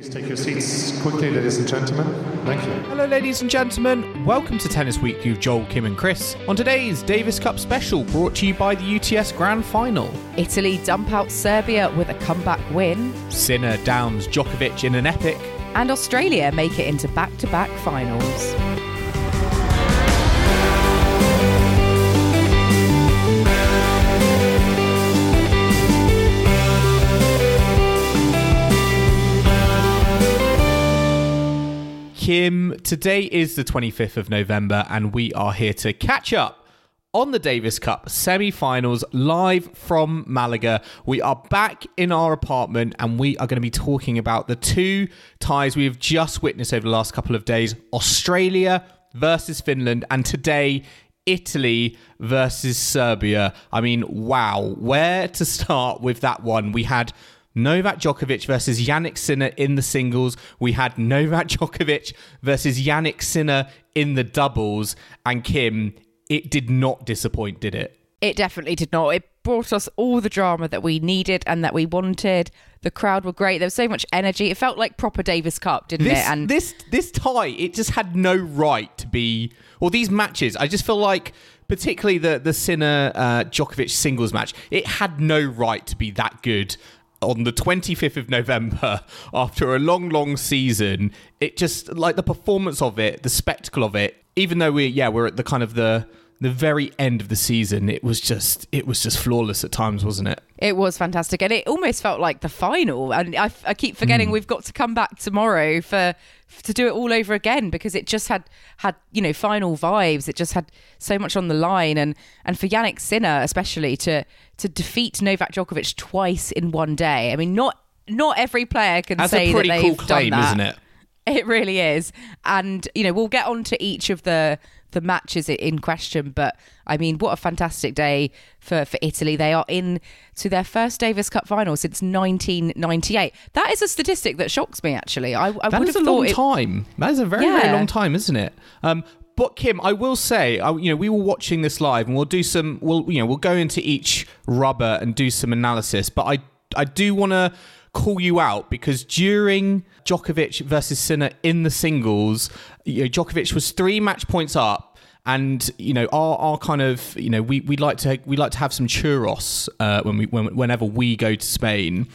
Please take your seats quickly, ladies and gentlemen. Thank you. Hello, ladies and gentlemen. Welcome to Tennis Week with Joel, Kim, and Chris. On today's Davis Cup special, brought to you by the UTS Grand Final. Italy dump out Serbia with a comeback win, Sinner downs Djokovic in an epic. and Australia make it into back to back finals. Kim, today is the 25th of November, and we are here to catch up on the Davis Cup semi finals live from Malaga. We are back in our apartment, and we are going to be talking about the two ties we have just witnessed over the last couple of days Australia versus Finland, and today, Italy versus Serbia. I mean, wow, where to start with that one? We had Novak Djokovic versus Jannik Sinner in the singles. We had Novak Djokovic versus Jannik Sinner in the doubles. And Kim, it did not disappoint, did it? It definitely did not. It brought us all the drama that we needed and that we wanted. The crowd were great. There was so much energy. It felt like proper Davis Cup, didn't This, it? And this this tie, it just had no right to be. Or these matches, I just feel like, particularly the the Sinner uh, Djokovic singles match, it had no right to be that good. On the 25th of November, after a long, long season, it just like the performance of it, the spectacle of it. Even though we, yeah, we're at the kind of the the very end of the season, it was just it was just flawless at times, wasn't it? It was fantastic, and it almost felt like the final. And I, I keep forgetting Hmm. we've got to come back tomorrow for to do it all over again because it just had had you know final vibes. It just had so much on the line, and and for Jannik Sinner especially to to defeat Novak Djokovic twice in one day. I mean, not not every player can That's say a pretty that they've claim, done that. isn't it? It really is. And, you know, we'll get on to each of the the matches in question, but I mean, what a fantastic day for, for Italy. They are in to their first Davis Cup final since 1998. That is a statistic that shocks me, actually. I, I That would is have a long it, time. That is a very, very long time, isn't it? Um, but Kim, I will say, you know, we were watching this live, and we'll do some. We'll, you know, we'll go into each rubber and do some analysis. But I, I do want to call you out because during Djokovic versus Sinner in the singles, you know, Djokovic was three match points up. And you know our, our kind of you know we we like to we like to have some churros uh, when we when, whenever we go to Spain,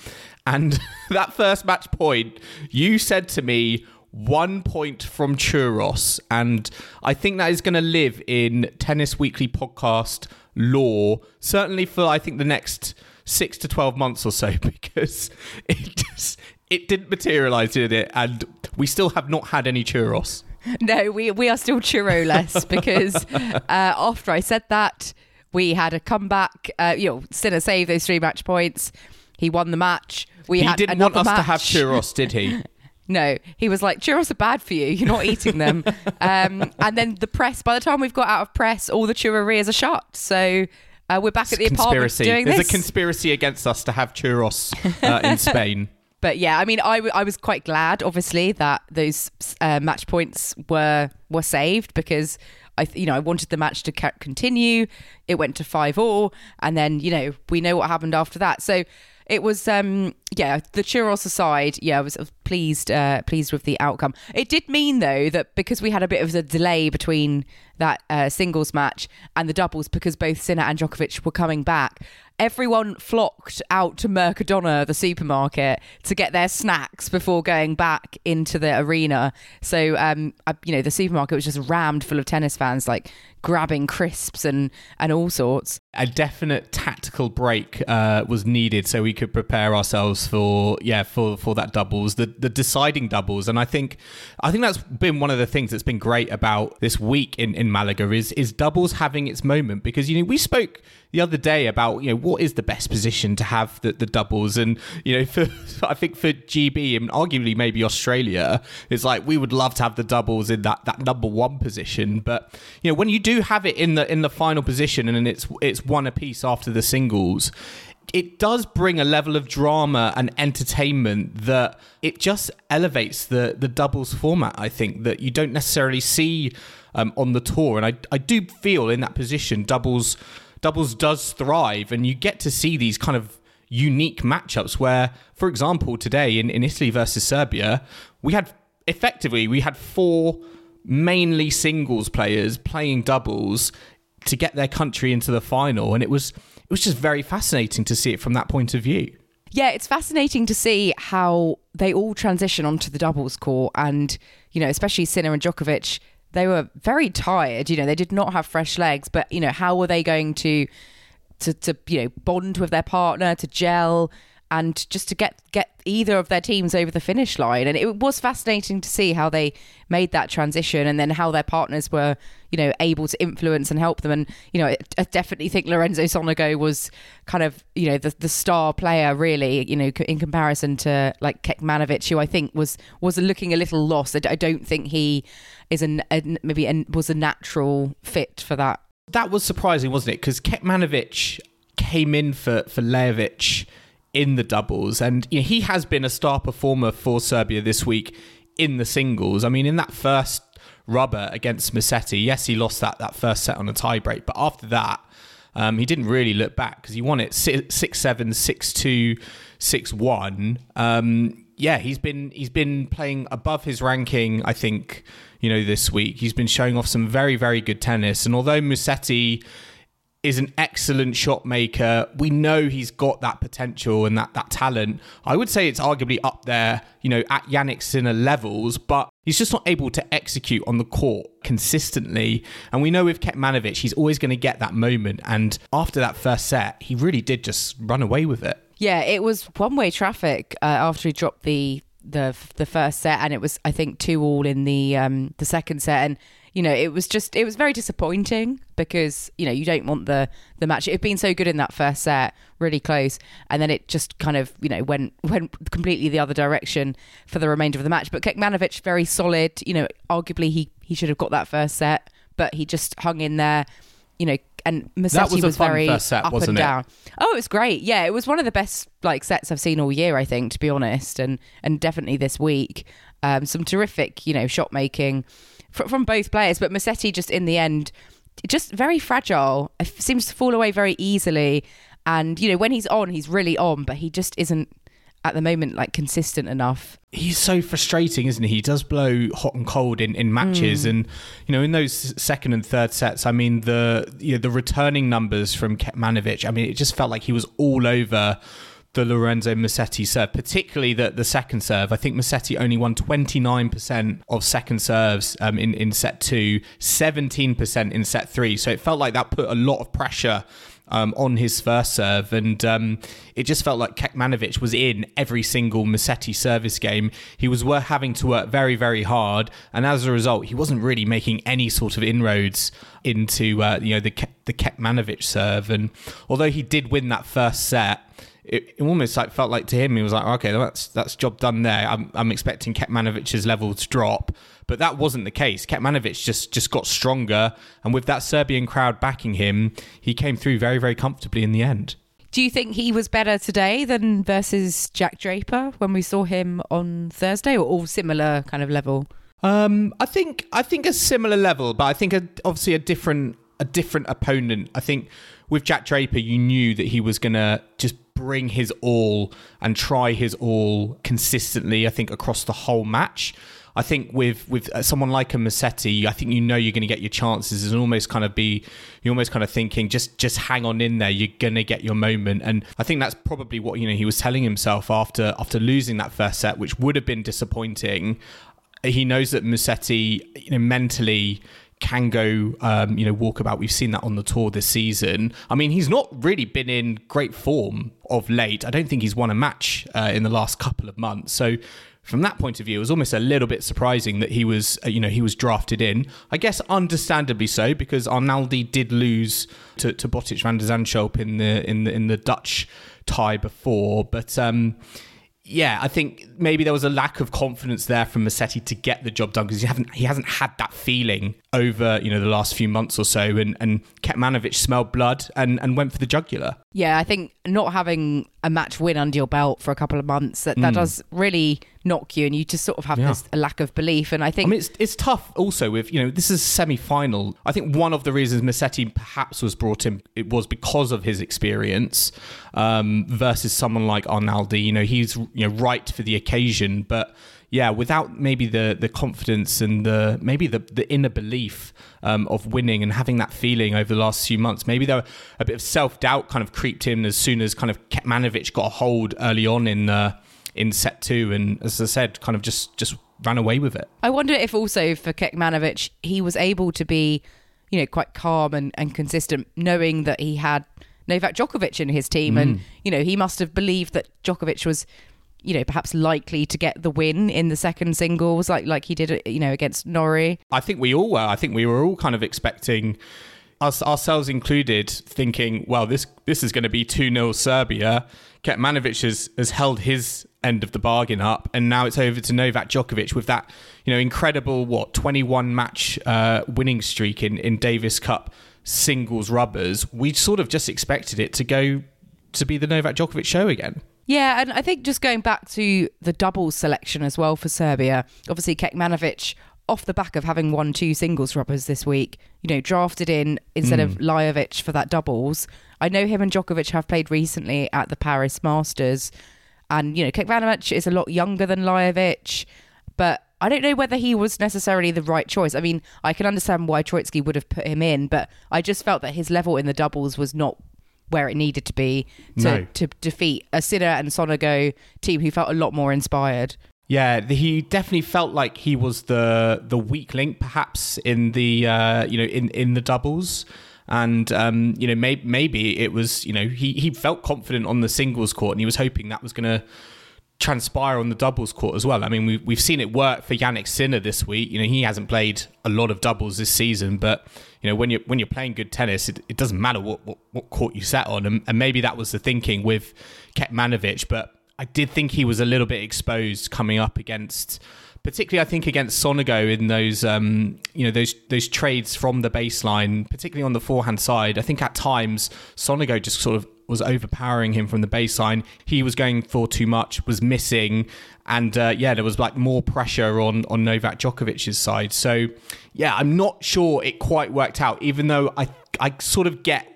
and that first match point, you said to me, one point from churros. And I think that is going to live in Tennis Weekly podcast lore, certainly for, I think, the next six to 12 months or so, because it just. It didn't materialize, did it? And we still have not had any churros. no, we, we are still churro-less because uh, after I said that, we had a comeback. Uh, you know, Sinner saved those three match points. He won the match. We he had didn't want us another to have churros, did he? No, he was like, churros are bad for you. You're not eating them. um, and then the press, by the time we've got out of press, all the churrerias are shut. So uh, we're back at the apartment conspiracy. doing There's this. a conspiracy against us to have churros uh, in Spain. but yeah, I mean, I, w- I was quite glad, obviously, that those uh, match points were were saved because I, th- you know, I wanted the match to ca- continue. It went to five all, and then you know we know what happened after that. So it was, um, yeah, the churros aside, yeah, I was, pleased uh, pleased with the outcome. It did mean though that because we had a bit of a delay between that uh, singles match and the doubles, because both Sinner and Djokovic were coming back, everyone flocked out to Mercadona, the supermarket, to get their snacks before going back into the arena. So, um, I, you know, the supermarket was just rammed full of tennis fans, like grabbing crisps and and all sorts. a definite tactical break uh, was needed so we could prepare ourselves for yeah for for that doubles the the deciding doubles and I think I think that's been one of the things that's been great about this week in in Malaga is is doubles having its moment because you know we spoke the other day about you know what is the best position to have the, the doubles? And you know for I think for GB and arguably maybe Australia it's like we would love to have the doubles in that that number one position. But you know when you do have it in the in the final position and it's it's one apiece after the singles it does bring a level of drama and entertainment that it just elevates the the doubles format I think that you don't necessarily see um, on the tour. And I I do feel in that position doubles doubles does thrive and you get to see these kind of unique matchups where for example today in, in Italy versus Serbia we had effectively we had four mainly singles players playing doubles to get their country into the final and it was it was just very fascinating to see it from that point of view. Yeah, it's fascinating to see how they all transition onto the doubles court, and you know, especially Sinner and Djokovic, they were very tired. You know, they did not have fresh legs, but you know, how were they going to to to you know bond with their partner, to gel, and just to get get either of their teams over the finish line? And it was fascinating to see how they made that transition, and then how their partners were you know able to influence and help them. And you know, I definitely think Lorenzo Sonego was kind of you know the the star player really. You know, in comparison to like Kecmanovic, who I think was was looking a little lost. I don't think he is an a, maybe a, was a natural fit for that. that was surprising wasn't it? Because Kecmanovic came in for for Lajovic in the doubles and you know, he has been a star performer for Serbia this week in the singles. I mean in that first rubber against Musetti, yes he lost that that first set on a tiebreak but after that um, he didn't really look back because he won it 6 7 6 2 6 1 um, yeah he's been he's been playing above his ranking I think you know this week he's been showing off some very very good tennis and although Musetti is an excellent shot maker. We know he's got that potential and that that talent. I would say it's arguably up there, you know, at Jannik Sinner levels, but he's just not able to execute on the court consistently. And we know with Kecmanovic, he's always going to get that moment. And after that first set, he really did just run away with it. Yeah, it was one way traffic uh, after he dropped the the the first set, and it was I think two all in the um the second set, and you know it was just it was very disappointing because you know you don't want the the match. It had been so good in that first set, really close, and then it just kind of you know went went completely the other direction for the remainder of the match. But Kecmanovic very solid. You know, arguably he he should have got that first set, but he just hung in there. You know, and Musetti was a fun very first set, up wasn't and it? down. Oh, it was great. Yeah, it was one of the best like sets I've seen all year. I think, to be honest, and and definitely this week, um, some terrific, you know, shot making fr- from both players. But Musetti just in the end, just very fragile. It seems to fall away very easily. And you know, when he's on, he's really on, but he just isn't at the moment like consistent enough. he's so frustrating, isn't he? He does blow hot and cold in, in matches, and you know, in those second and third sets, I mean, the you know, the returning numbers from Kecmanovic, I mean, it just felt like he was all over the Lorenzo Musetti serve, particularly the the second serve. I think Musetti only won twenty nine percent of second serves um, in in set two, 17 percent in set three. So it felt like that put a lot of pressure um, on his first serve, and um, it just felt like Kecmanovic was in every single Musetti service game. He was worth having to work very, very hard, and as a result, he wasn't really making any sort of inroads into uh, you know the Ke- the Kecmanovic serve. And although he did win that first set. It, it almost like felt like to him he was like okay that's that's job done there I'm, I'm expecting Kecmanovic's level to drop but that wasn't the case Kecmanovic just just got stronger and with that Serbian crowd backing him he came through very very comfortably in the end Do you think he was better today than versus Jack Draper when we saw him on Thursday, or all similar kind of level? Um, I think I think a similar level, but I think a, obviously a different a different opponent. I think with Jack Draper, you knew that he was gonna just bring his all and try his all consistently. I think across the whole match. I think with with uh, someone like a Musetti, I think you know you're going to get your chances, and almost kind of be you're almost kind of thinking just just hang on in there, you're going to get your moment. And I think that's probably what you know he was telling himself after after losing that first set, which would have been disappointing he knows that Musetti, you know, mentally can go, um, you know, walkabout. We've seen that on the tour this season. I mean, he's not really been in great form of late. I don't think he's won a match uh, in the last couple of months. So from that point of view, it was almost a little bit surprising that he was, uh, you know, he was drafted in. I guess understandably so because Arnaldi did lose to, to Botic van der Zandschulp in the in the in the Dutch tie before, but. Um, yeah, I think maybe there was a lack of confidence there from Musetti to get the job done because he haven't he hasn't had that feeling over you know the last few months or so, and and Kecmanovic smelled blood and and went for the jugular. Yeah, I think not having a match win under your belt for a couple of months that, that does really knock you, and you just sort of have. Yeah. this a lack of belief. And I think I mean, it's, it's tough also with, you know, this is semi final. I think one of the reasons Musetti perhaps was brought in, it was because of his experience um, versus someone like Arnaldi. You know, he's, you know, right for the occasion, but yeah, without maybe the the confidence and the maybe the, the inner belief um, of winning and having that feeling over the last few months, maybe there a bit of self doubt kind of creeped in as soon as kind of Kecmanovic got a hold early on in uh, in set two, and as I said, kind of just just ran away with it. I wonder if also for Kecmanovic, he was able to be, you know, quite calm and, and consistent, knowing that he had Novak Djokovic in his team. Mm. And, you know, he must have believed that Djokovic was, you know, perhaps likely to get the win in the second singles, like like he did, you know, against Norrie. I think we all were. I think we were all kind of expecting us ourselves included, thinking, well, this this is going to be 2 0 Serbia. Kecmanovic has, has held his end of the bargain up, and now it's over to Novak Djokovic with that, you know, incredible what 21 match uh, winning streak in, in Davis Cup singles rubbers. We sort of just expected it to go to be the Novak Djokovic show again. Yeah, and I think just going back to the doubles selection as well for Serbia, obviously Kecmanovic off the back of having won two singles rubbers this week, you know, drafted in instead of hmm. Lajovic for that doubles. I know him and Djokovic have played recently at the Paris Masters, and you know, Kecmanovic is a lot younger than Lajovic, but I don't know whether he was necessarily the right choice. I mean, I can understand why Troicki would have put him in, but I just felt that his level in the doubles was not where it needed to be to, No. to defeat a Sinner and Sonego team who felt a lot more inspired. Yeah, he definitely felt like he was the the weak link, perhaps in the uh, you know in in the doubles, and um, you know maybe maybe it was you know he he felt confident on the singles court, and he was hoping that was going to transpire on the doubles court as well. I mean, we've we've seen it work for Jannik Sinner this week. You know, he hasn't played a lot of doubles this season, but you know when you're when you're playing good tennis, it, it doesn't matter what, what what court you sat on, and, and maybe that was the thinking with Kecmanovic, but. I did think he was a little bit exposed coming up against, particularly I think against Sonego in those um, you know those those trades from the baseline, particularly on the forehand side. I think at times Sonego just sort of was overpowering him from the baseline. He was going for too much, was missing, and uh, yeah, there was like more pressure on on Novak Djokovic's side. So yeah, I'm not sure it quite worked out, even though I I sort of get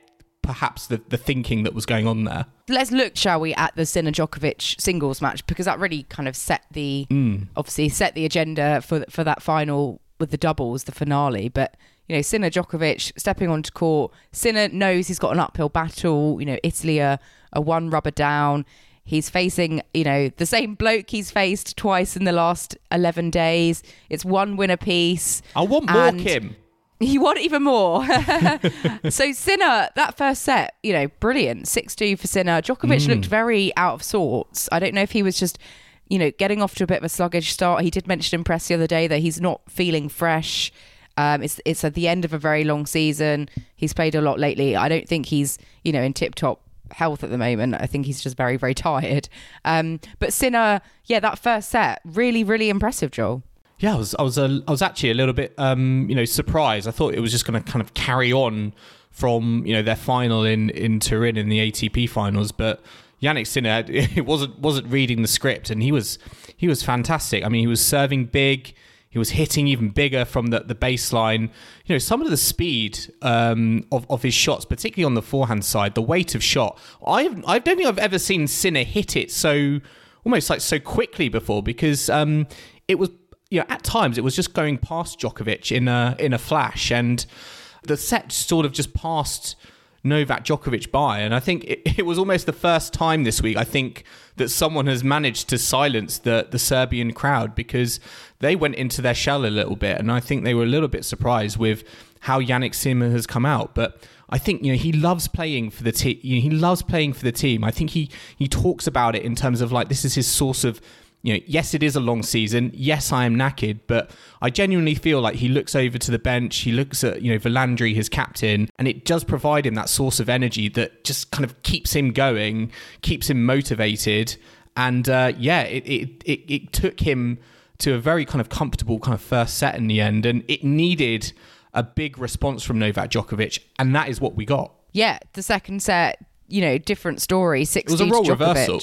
perhaps the the thinking that was going on there. Let's look, shall we, at the Sinner Djokovic singles match because that really kind of set the obviously set the agenda for for that final with the doubles, the finale. But you know, Sinner Djokovic stepping onto court. Sinner knows he's got an uphill battle. You know, Italy are, are one rubber down. He's facing, you know, the same bloke he's faced twice in the last 11 days. It's one win apiece. I want more Kim. You want even more. so Sinner, that first set, you know, brilliant. 6-2 for Sinner. Djokovic mm. looked very out of sorts. I don't know if he was just, you know, getting off to a bit of a sluggish start. He did mention in press the other day that he's not feeling fresh. Um, it's it's at the end of a very long season. He's played a lot lately. I don't think he's, you know, in tip top health at the moment. I think he's just very, very tired. Um, but Sinner, yeah, that first set, really, really impressive, Joel. Yeah, I was, I was, a, I was actually a little bit, um, you know, surprised. I thought it was just going to kind of carry on from, you know, their final in in Turin in the ATP finals, but Jannik Sinner it wasn't wasn't reading the script, and he was he was fantastic. I mean, he was serving big. He was hitting even bigger from the, the baseline. You know, some of the speed um, of, of his shots, particularly on the forehand side, the weight of shot. I've, I don't think I've ever seen Sinner hit it so almost like so quickly before because um, it was you know, at times it was just going past Djokovic in a in a flash, and the set sort of just passed Novak Djokovic by. And I think it, it, was almost the first time this week, I think, that someone has managed to silence the, the Serbian crowd because they went into their shell a little bit. And I think they were a little bit surprised with how Jannik Sinner has come out. But I think you know he loves playing for the team. You know, he loves playing for the team. I think he he talks about it in terms of like this is his source of you know, yes, it is a long season. Yes, I am knackered, but I genuinely feel like he looks over to the bench. He looks at, you know, Volandri, his captain, and it does provide him that source of energy that just kind of keeps him going, keeps him motivated. And uh, yeah, it, it, it, it took him to a very kind of comfortable kind of first set in the end. And it needed a big response from Novak Djokovic. And that is what we got. Yeah, the second set, you know, different story. 60 it was a role reversal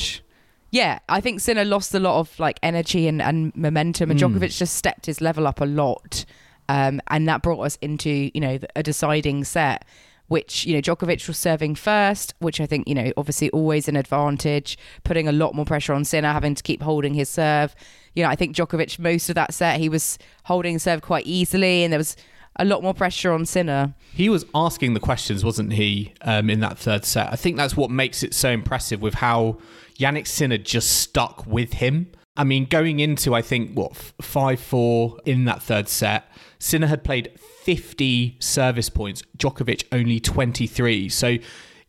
yeah, I think Sinner lost a lot of like energy and, and momentum, and mm. Djokovic just stepped his level up a lot, um, and that brought us into you know a deciding set. Which you know Djokovic was serving first, which I think you know obviously always an advantage, putting a lot more pressure on Sinner, having to keep holding his serve. You know I think Djokovic most of that set he was holding serve quite easily, and there was a lot more pressure on Sinner. He was asking the questions, wasn't he, um, in that third set? I think that's what makes it so impressive with how Jannik Sinner just stuck with him. I mean, going into, I think, what, 5 4 in that third set, Sinner had played 50 service points, Djokovic only 23. So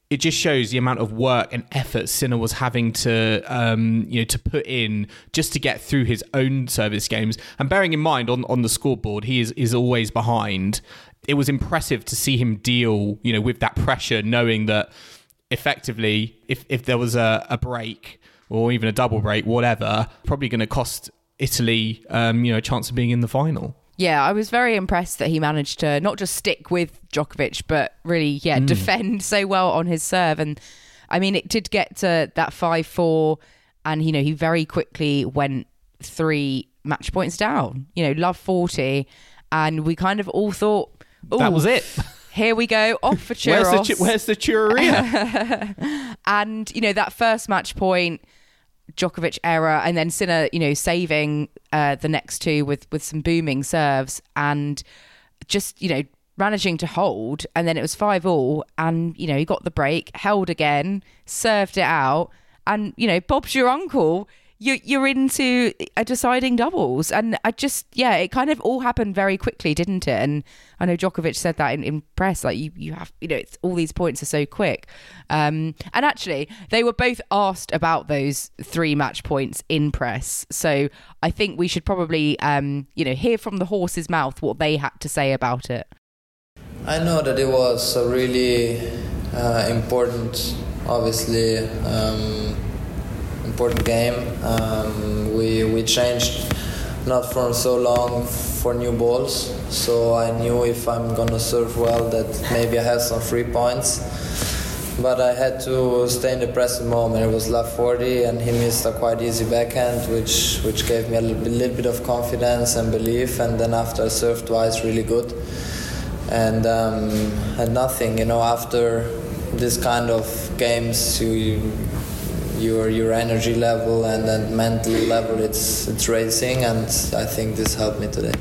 it just shows the amount of work and effort Sinner was having to, um, you know, to put in just to get through his own service games. And bearing in mind on, on the scoreboard, he is, is always behind. It was impressive to see him deal, you know, with that pressure, knowing that effectively, if if there was a, a break or even a double break, whatever, probably going to cost Italy, um, you know, a chance of being in the final. Yeah, I was very impressed that he managed to not just stick with Djokovic, but really, yeah, mm. defend so well on his serve. And I mean, it did get to that 5 4, and, you know, he very quickly went three match points down, you know, love 40. And we kind of all thought, that was it. Here we go off for Churros. Where's the, where's the and you know that first match point, Djokovic error, and then Sinner, you know, saving uh, the next two with with some booming serves, and just you know managing to hold, and then it was five all, and you know he got the break, held again, served it out, and you know Bob's your uncle you you're into a deciding doubles, and I just yeah, it kind of all happened very quickly, didn't it? And I know Djokovic said that in, in press, like you you have you know all these points are so quick, um, and actually they were both asked about those three match points in press, so I think we should probably um, you know hear from the horse's mouth what they had to say about it. I know that it was a really uh, important, obviously. Um, important game. Um, we we changed not for so long for new balls, so I knew if I'm gonna serve well that maybe I have some free points. But I had to stay in the present moment. It was love 40, and he missed a quite easy backhand, which which gave me a little, little bit of confidence and belief. And then after I served twice, really good, and um, had nothing. You know, after this kind of games, you your your energy level and then mental level it's it's raising and I think this helped me today.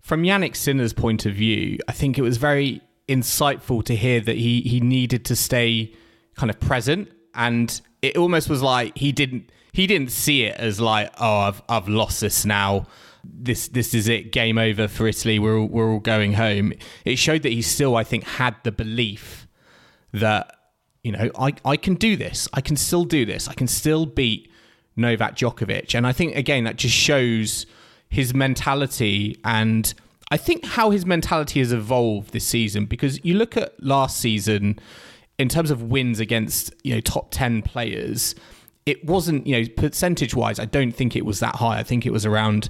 From Jannik Sinner's point of view, I think it was very insightful to hear that he he needed to stay kind of present and it almost was like he didn't he didn't see it as like oh I've I've lost this now. This this is it. Game over for Italy. We're we're all going home. It showed that he still I think had the belief that you know, I, I can do this. I can still do this. I can still beat Novak Djokovic. And I think, again, that just shows his mentality and I think how his mentality has evolved this season because you look at last season in terms of wins against, you know, top 10 players, it wasn't, you know, percentage wise, I don't think it was that high. I think it was around,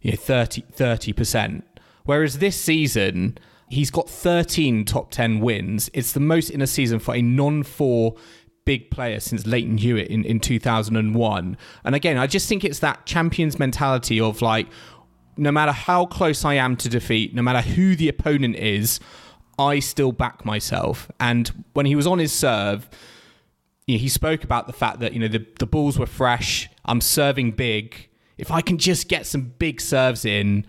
you know, 30, 30%. Whereas this season, He's got 13 top 10 wins. It's the most in a season for a non four big player since Lleyton Hewitt in, in 2001. And again, I just think it's that champions mentality of like, no matter how close I am to defeat, no matter who the opponent is, I still back myself. And when he was on his serve, he spoke about the fact that you know the, the balls were fresh. I'm serving big. If I can just get some big serves in,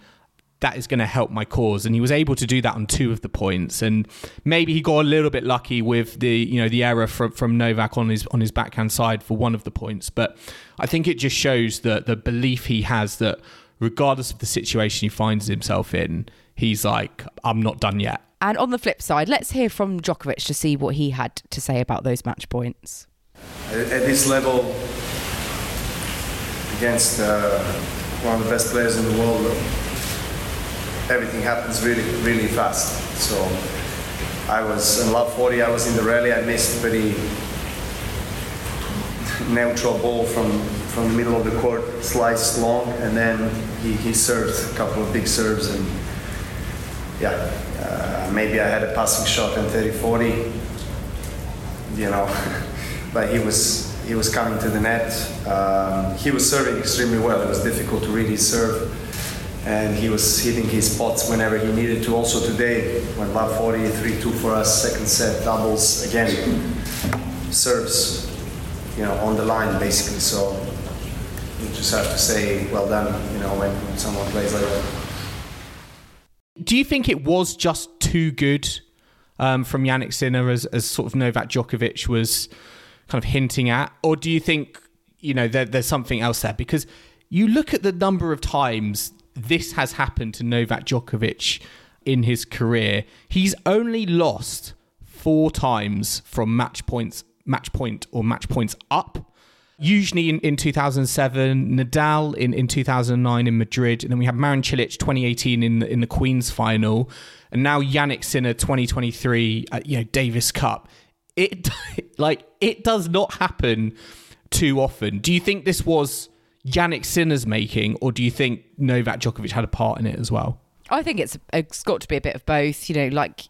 that is going to help my cause. And he was able to do that on two of the points. And maybe he got a little bit lucky with the you know the error from from Novak on his on his backhand side for one of the points. But I think it just shows that the belief he has that regardless of the situation he finds himself in he's like I'm not done yet. And on the flip side, let's hear from Djokovic to see what he had to say about those match points. At at this level, against uh, one of the best players in the world, everything happens really, really fast. So I was in love 40, I was in the rally, I missed pretty neutral ball from, from the middle of the court, sliced long, and then he, he served a couple of big serves and yeah, uh, maybe I had a passing shot in 30-40, you know, but he was he was coming to the net. Um, he was serving extremely well. It was difficult to really serve, and he was hitting his spots whenever he needed to. Also today, when love 40, 3-2 for us, second set doubles again, serves, you know, on the line basically. So you just have to say well done, you know, when someone plays like that. do you think it was just too good um, from Jannik Sinner as, as sort of Novak Djokovic was kind of hinting at, or do you think you know there, there's something else there? Because you look at the number of times this has happened to Novak Djokovic in his career. He's only lost four times from match points, match point, or match points up. Usually in, in 2007, Nadal in, in 2009 in Madrid, and then we have Marin Cilic 2018 in the, in the Queen's final, and now Jannik Sinner 2023 at you know Davis Cup. It like it does not happen too often. Do you think this was Jannik Sinner's making, or do you think Novak Djokovic had a part in it as well? I think it's it's got to be a bit of both. You know, like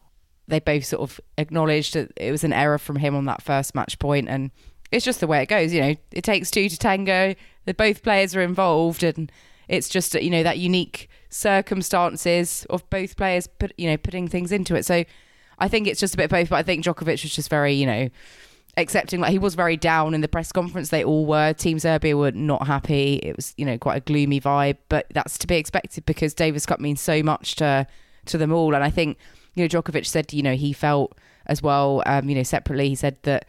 they both sort of acknowledged that it was an error from him on that first match point, and it's just the way it goes. You know, it takes two to tango. That both players are involved, and it's just you know that unique circumstances of both players put you know putting things into it. So I think it's just a bit of both. But I think Djokovic was just very you know accepting like he was very down in the press conference they all were team serbia were not happy it was you know quite a gloomy vibe but that's to be expected because davis cup means so much to to them all and i think you know Djokovic said you know he felt as well um you know separately he said that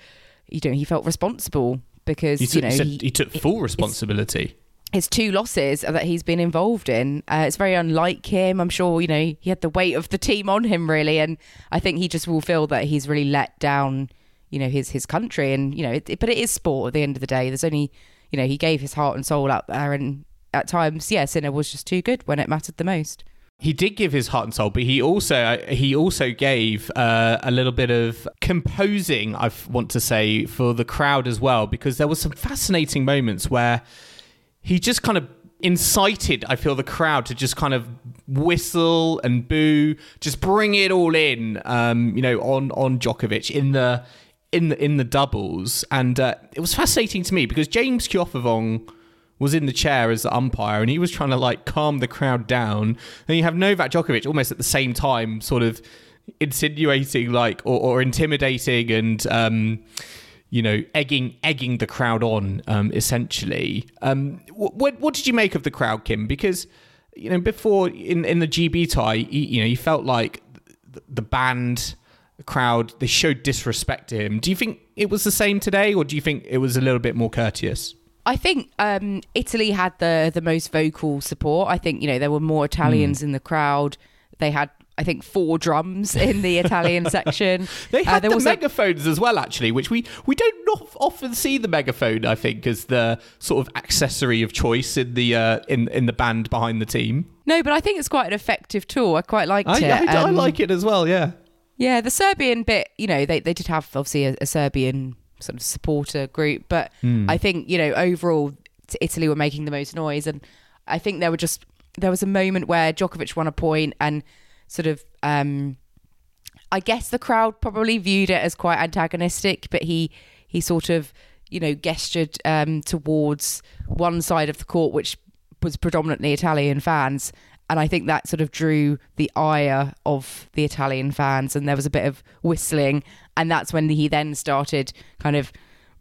you know he felt responsible because took, you know he, said he, took full responsibility. his two losses that he's been involved in. Uh, it's very unlike him. I'm sure, you know, he had the weight of the team on him really, and I think he just will feel that he's really let down, you know, his his country. And you know, it, it- but it is sport at the end of the day. There's only, you know, he gave his heart and soul out there, and at times, yeah, Sinner was just too good when it mattered the most. He did give his heart and soul, but he also he also gave uh, a little bit of composing. I want to say for the crowd as well, because there was some fascinating moments where he just kind of incited. I feel the crowd to just kind of whistle and boo, just bring it all in. Um, you know, on on Djokovic in the in the in the doubles, and uh, it was fascinating to me because James Keothavong was in the chair as the umpire and he was trying to like calm the crowd down. And you have Novak Djokovic almost at the same time, sort of insinuating like or, or intimidating and um, you know egging egging the crowd on um, essentially. Um, what what did you make of the crowd, Kim? Because you know before in in the GB tie, he, you know you felt like the band. The crowd they showed disrespect to him. Do you think it was the same today, or do you think it was a little bit more courteous? I think um, Italy had the the most vocal support. I think you know there were more Italians in the crowd. They had I think four drums in the Italian section. They Uh, had there the was a- megaphones as well, actually, which we we don't not often see the megaphone. I think as the sort of accessory of choice in the uh, in in the band behind the team. no, but I think it's quite an effective tool. I quite liked I, it. I, I Um, like it as well. Yeah. Yeah, the Serbian bit, you know, they, they did have obviously a, a Serbian sort of supporter group, but I think, you know, overall Italy were making the most noise. And I think there were just, there was a moment where Djokovic won a point and sort of, um, I guess the crowd probably viewed it as quite antagonistic, but he, he sort of, you know, gestured um, towards one side of the court, which was predominantly Italian fans. And I think that sort of drew the ire of the Italian fans, and there was a bit of whistling. And that's when he then started kind of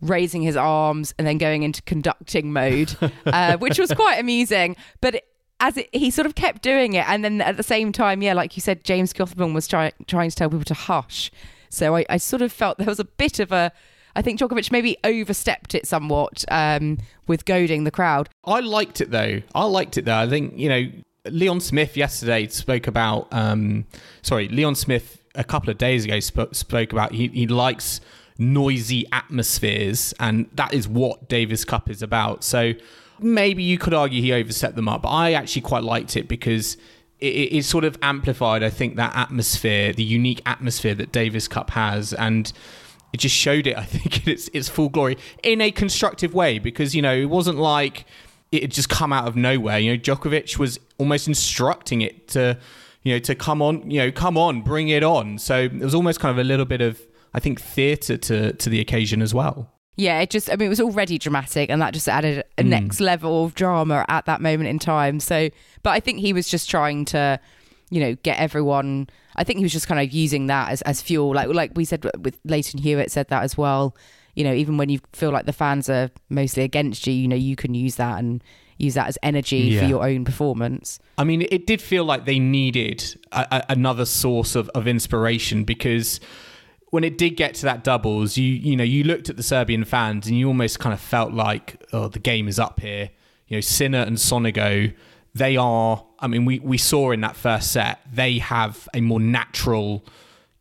raising his arms and then going into conducting mode, uh, which was quite amusing. But it, as it, he sort of kept doing it, and then at the same time, yeah, like you said, James Guthman was try, trying to tell people to hush. So I, I sort of felt there was a bit of a. I think Djokovic maybe overstepped it somewhat um, with goading the crowd. I liked it though. I liked it though. I think you know Leon Smith yesterday spoke about. Um, sorry, Leon Smith a couple of days ago spoke, spoke about he, he likes noisy atmospheres, and that is what Davis Cup is about. So maybe you could argue he overset them up, but I actually quite liked it because it, it, sort of amplified, I think, that atmosphere, the unique atmosphere that Davis Cup has, and it just showed it. I think in its its full glory in a constructive way because you know it wasn't like it had just come out of nowhere. You know, Djokovic was almost instructing it to, you know, to come on, you know, come on, bring it on. So it was almost kind of a little bit of, I think, theatre to to the occasion as well. Yeah, it just, I mean, it was already dramatic and that just added a mm. next level of drama at that moment in time. So, but I think he was just trying to, you know, get everyone, I think he was just kind of using that as, as fuel. Like, like we said with Lleyton Hewitt said that as well. You know, even when you feel like the fans are mostly against you, you know, you can use that and use that as energy yeah. for your own performance. I mean, it did feel like they needed a, a, another source of, of inspiration because when it did get to that doubles, you you know you looked at the Serbian fans and you almost kind of felt like oh the game is up here. You know Sinner and Sonego, they are. I mean we we saw in that first set they have a more natural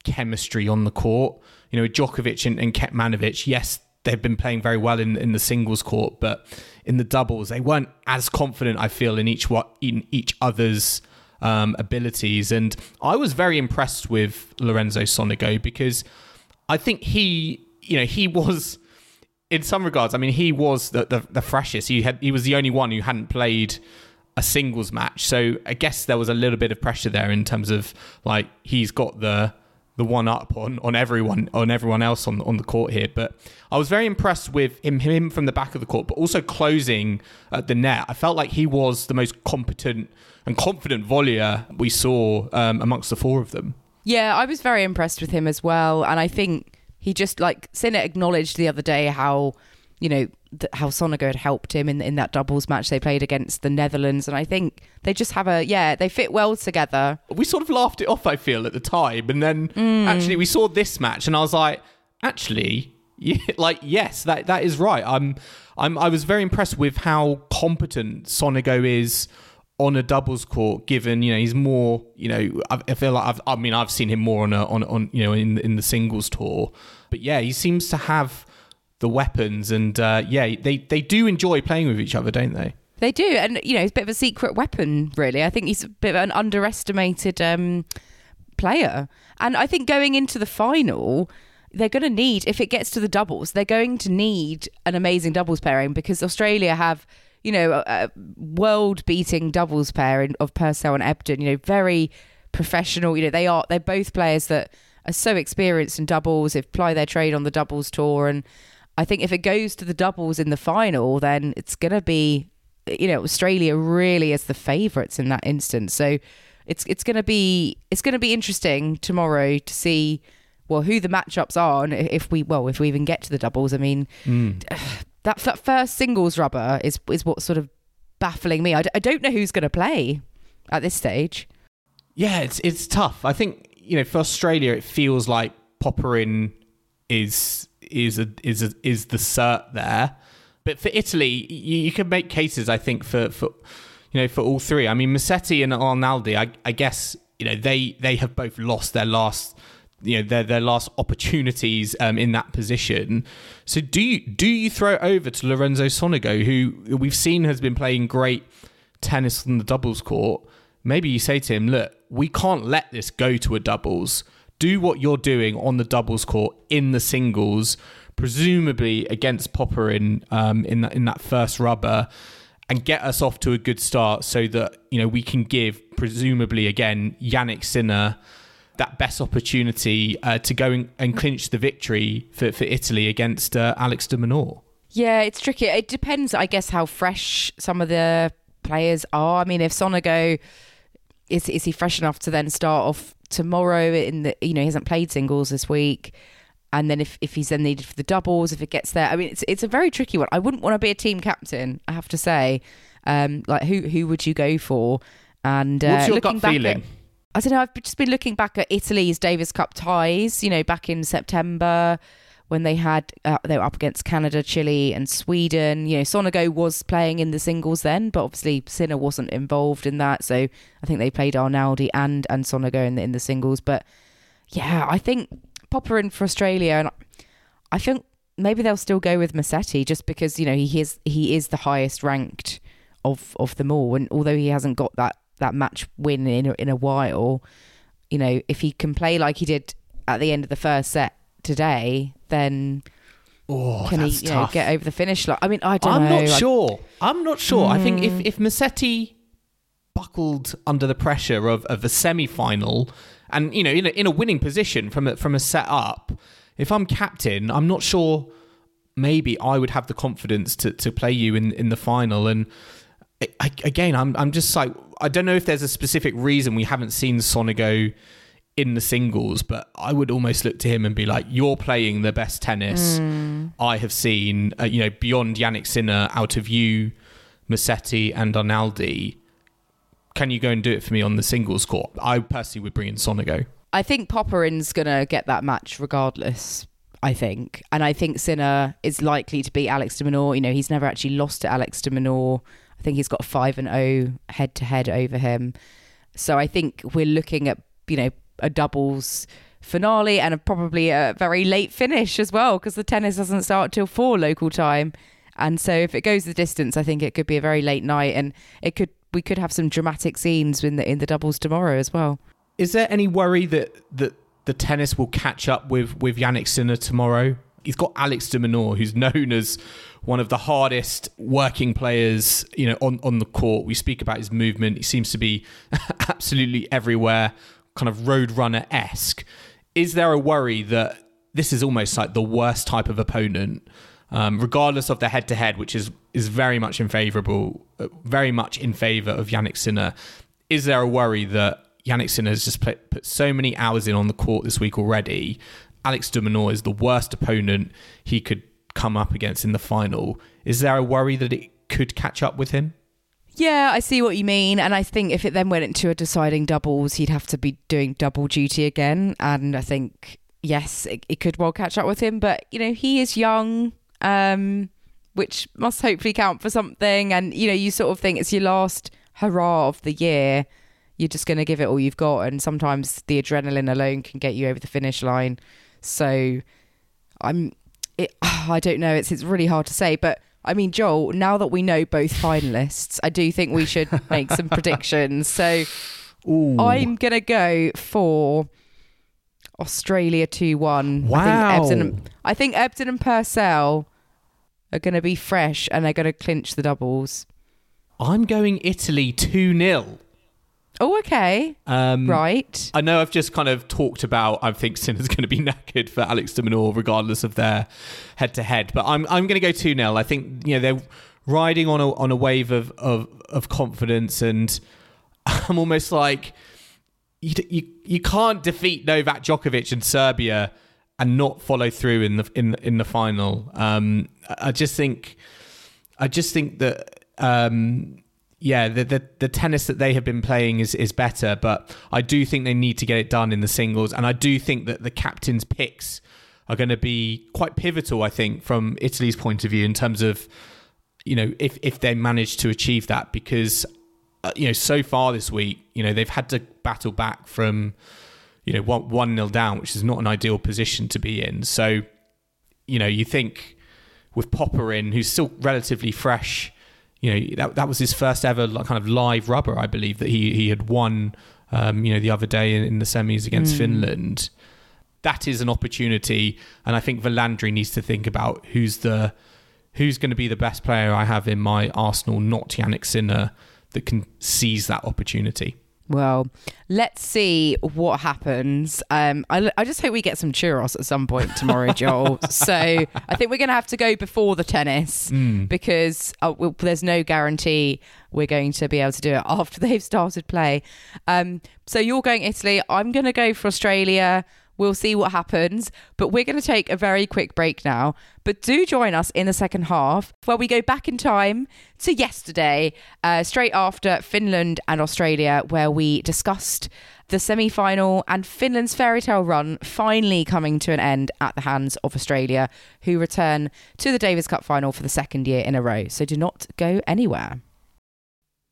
chemistry on the court. You know Djokovic and, and Kecmanovic, yes they've been playing very well in in the singles court, but in the doubles they weren't as confident. I feel in each what in each other's um, abilities. And I was very impressed with Lorenzo Sonego because I think he, you know, he was in some regards. I mean, he was the, the, the freshest. He had he was the only one who hadn't played a singles match. So I guess there was a little bit of pressure there in terms of like he's got the the one up on, on everyone on everyone else on on the court here. But I was very impressed with him him from the back of the court, but also closing at the net. I felt like he was the most competent and confident volleyer we saw um, amongst the four of them. Yeah, I was very impressed with him as well, and I think he just like Sinner acknowledged the other day how you know th- how had helped him in in that doubles match they played against the Netherlands, and I think they just have a yeah they fit well together. We sort of laughed it off, I feel, at the time, and then mm. actually we saw this match, and I was like, actually, yeah, like yes, that that is right. I'm I'm I was very impressed with how competent Sonego is on a doubles court, given you know he's more you know I feel like I've, I mean I've seen him more on a, on on you know in in the singles tour, but yeah he seems to have the weapons and uh, yeah they they do enjoy playing with each other, don't they? They do, and you know he's a bit of a secret weapon, really. I think he's a bit of an underestimated um, player, and I think going into the final. They're going to need, if it gets to the doubles, they're going to need an amazing doubles pairing because Australia have you know, a, a world beating doubles pairing of Purcell and Ebden, you know, very professional. You know, they are, they're both players that are so experienced in doubles, they've ply their trade on the doubles tour. And I think if it goes to the doubles in the final, then it's going to be, you know, Australia really is the favourites in that instance. So it's it's going to be it's going to be interesting tomorrow to see well who the matchups are and if we well if we even get to the doubles. I mean, mm. that, that first singles rubber is is what's sort of baffling me. I d- I don't know who's going to play at this stage. Yeah, it's it's tough. I think you know for Australia, it feels like Popyrin is is a, is a, is the cert there, but for Italy, you, you can make cases. I think for for you know for all three. I mean, Musetti and Arnaldi. I, I guess you know they they have both lost their last you know their their last opportunities um, in that position. So do you do you throw over to Lorenzo Sonego, who we've seen has been playing great tennis on the doubles court? Maybe you say to him, "Look, we can't let this go to a doubles. Do what you're doing on the doubles court in the singles, presumably against Popyrin um, in that in that first rubber." and get us off to a good start so that you know we can give presumably again Jannik Sinner that best opportunity uh, to go and, and, clinch the victory for, for Italy against uh, Alex de Minaur? Yeah, it's tricky. It depends, I guess, how fresh some of the players are. I mean, if Sonego is is he fresh enough to then start off tomorrow? In the you know he hasn't played singles this week, and then if, if he's then needed for the doubles, if it gets there, I mean, it's it's a very tricky one. I wouldn't want to be a team captain, I have to say, Um, like who who would you go for? And uh, What's your looking gut back feeling? At, I don't know. I've just been looking back at Italy's Davis Cup ties. You know, back in September when they had uh, they were up against Canada, Chile, and Sweden. You know, Sonego was playing in the singles then, but obviously Sinner wasn't involved in that. So I think they played Arnaldi and and Sonego in the, in the singles. But yeah, I think Popyrin for Australia, and I think maybe they'll still go with Musetti just because you know he is he is the highest ranked of of them all, and although he hasn't got that that match win in in a while, you know if he can play like he did at the end of the first set today, then Oh, can he you know get over the finish line? I mean, I don't I'm know. not Mm. sure. I'm not sure. I think if if Musetti buckled under the pressure of, of a semi final, and you know in a, in a winning position from a, from a set up, if I'm captain, I'm not sure. Maybe I would have the confidence to, to play you in, in the final. And I, again, I'm I'm just like I don't know if there's a specific reason we haven't seen Sonego in the singles, but I would almost look to him and be like, "You're playing the best tennis I have seen, uh, you know, beyond Jannik Sinner, out of you, Musetti, and Arnaldi. Can you go and do it for me on the singles court?" I personally would bring in Sonego. I think Popyrin's gonna get that match regardless. I think, and I think Sinner is likely to beat Alex de Minaur. You know, he's never actually lost to Alex de Minaur. I think he's got five and zero head to head over him. So I think we're looking at you know a doubles finale and a, probably a very late finish as well because the tennis doesn't start till four local time. And so if it goes the distance, I think it could be a very late night, and it could we could have some dramatic scenes in the in the doubles tomorrow as well. Is there any worry that that the tennis will catch up with with Jannik Sinner tomorrow? He's got Alex de Minaur, who's known as one of the hardest working players, you know, on on the court. We speak about his movement; he seems to be absolutely everywhere, kind of roadrunner esque. Is there a worry that this is almost like the worst type of opponent, um, regardless of the head to head, which is is very much in favourable, uh, very much in favour of Jannik Sinner? Is there a worry that Jannik Sinner has just put, put so many hours in on the court this week already? Alex de Minaur is the worst opponent he could come up against in the final. Is there a worry that it could catch up with him? Yeah, I see what you mean. And I think if it then went into a deciding doubles, he'd have to be doing double duty again. And I think, yes, it, it could well catch up with him. But, you know, he is young, um, which must hopefully count for something. And, you know, you sort of think it's your last hurrah of the year. You're just going to give it all you've got. And sometimes the adrenaline alone can get you over the finish line. So I'm, it, I don't know. It's, it's really hard to say. But I mean, Joel, now that we know both finalists, I do think we should make some predictions. So I'm going to go for Australia 2 1. Wow. I think, Ebden and, I think Ebden and Purcell are going to be fresh and they're going to clinch the doubles. I'm going Italy 2 0. Oh, okay. Um, right. I know I've just kind of talked about I think Sinner's going to be knackered for Alex de Minaur regardless of their head to head, but I'm I'm going to go 2 0. I think you know they're riding on a on a wave of of, of confidence and I'm almost like you, you you can't defeat Novak Djokovic in Serbia and not follow through in the in in the final. Um, I I just think I just think that um, yeah, the, the the tennis that they have been playing is is better, but I do think they need to get it done in the singles, and I do think that the captain's picks are going to be quite pivotal. I think from Italy's point of view in terms of you know if if they manage to achieve that because uh, you know so far this week you know they've had to battle back from you know one one nil down, which is not an ideal position to be in. So you know you think with Popyrin, who's still relatively fresh you know that that was his first ever like, kind of live rubber, I believe that he he had won. Um, you know the other day in, in the semis against Finland. That is an opportunity, and I think Volandri needs to think about who's the who's going to be the best player I have in my Arsenal, not Jannik Sinner, that can seize that opportunity. Well, let's see what happens. Um, I, I just hope we get some churros at some point tomorrow, Joel. so I think we're going to have to go before the tennis because uh, well, there's no guarantee we're going to be able to do it after they've started play. Um, so you're going Italy. I'm going to go for Australia. We'll see what happens. But we're going to take a very quick break now. But do join us in the second half where we go back in time to yesterday, uh, straight after Finland and Australia, where we discussed the semi final and Finland's fairy tale run finally coming to an end at the hands of Australia, who return to the Davis Cup final for the second year in a row. So do not go anywhere.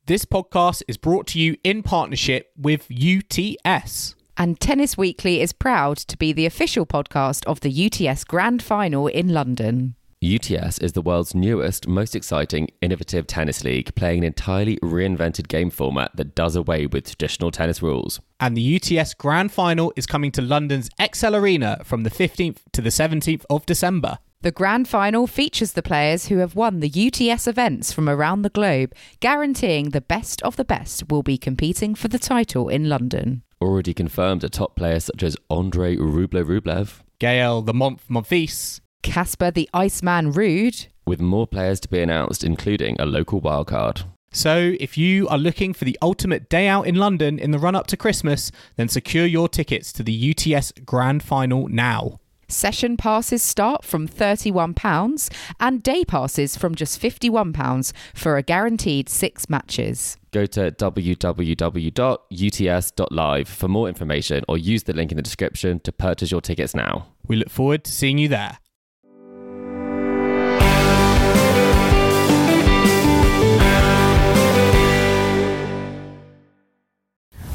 This podcast is brought to you in partnership with UTS. And Tennis Weekly is proud to be the official podcast of the UTS Grand Final in London. UTS is the world's newest, most exciting, innovative tennis league, playing an entirely reinvented game format that does away with traditional tennis rules. And the UTS Grand Final is coming to London's ExCeL Arena from the 15th to the 17th of December. The grand final features the players who have won the UTS events from around the globe, guaranteeing the best of the best will be competing for the title in London. Already confirmed are top players such as Andrey Rublev Rublev, Gael the Month Monfils, Casper the Iceman Ruud, with more players to be announced, including a local wildcard. So, if you are looking for the ultimate day out in London in the run up to Christmas, then secure your tickets to the UTS Grand Final now. Session passes start from £31 and day passes from just £51 for a guaranteed six matches. Go to www.uts.live for more information or use the link in the description to purchase your tickets now. We look forward to seeing you there.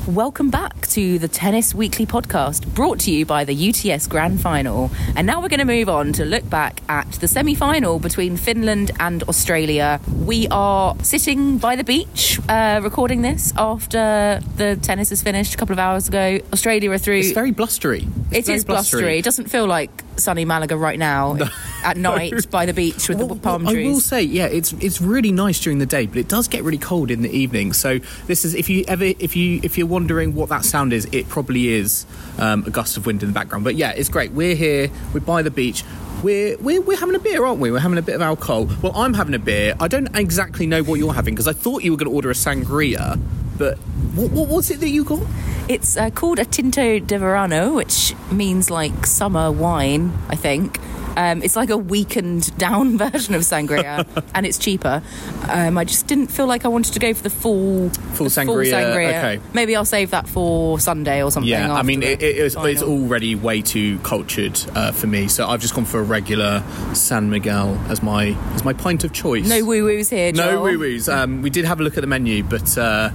Welcome back to the Tennis Weekly podcast, brought to you by the UTS Grand Final. And now we're going to move on to look back at the semi final between Finland and Australia. We are sitting by the beach uh, recording this after the tennis has finished a couple of hours ago. Australia are through. It's very blustery. It's It very is blustery. It doesn't feel like sunny Malaga right now at night by the beach with the palm trees. I will say, yeah, it's it's really nice during the day, but it does get really cold in the evening. So this is if you ever if you if you're wondering what that sound is, it probably is um, a gust of wind in the background. But yeah, it's great. We're here. We're by the beach. We're, we're, we're having a beer, aren't we? We're having a bit of alcohol. Well, I'm having a beer. I don't exactly know what you're having because I thought you were going to order a sangria, but what, what was it that you got? It's uh, called a Tinto de Verano, which means like summer wine, I think. Um, it's like a weakened down version of sangria, and it's cheaper. Um, I just didn't feel like I wanted to go for the full Full the sangria, okay. Maybe I'll save that for Sunday or something. Yeah, I mean, it, it, it's, it's already way too cultured uh, for me. So I've just gone for a regular San Miguel as my as my pint of choice. no woo woos here. no woo woos. Um, we did have a look at the menu, but uh,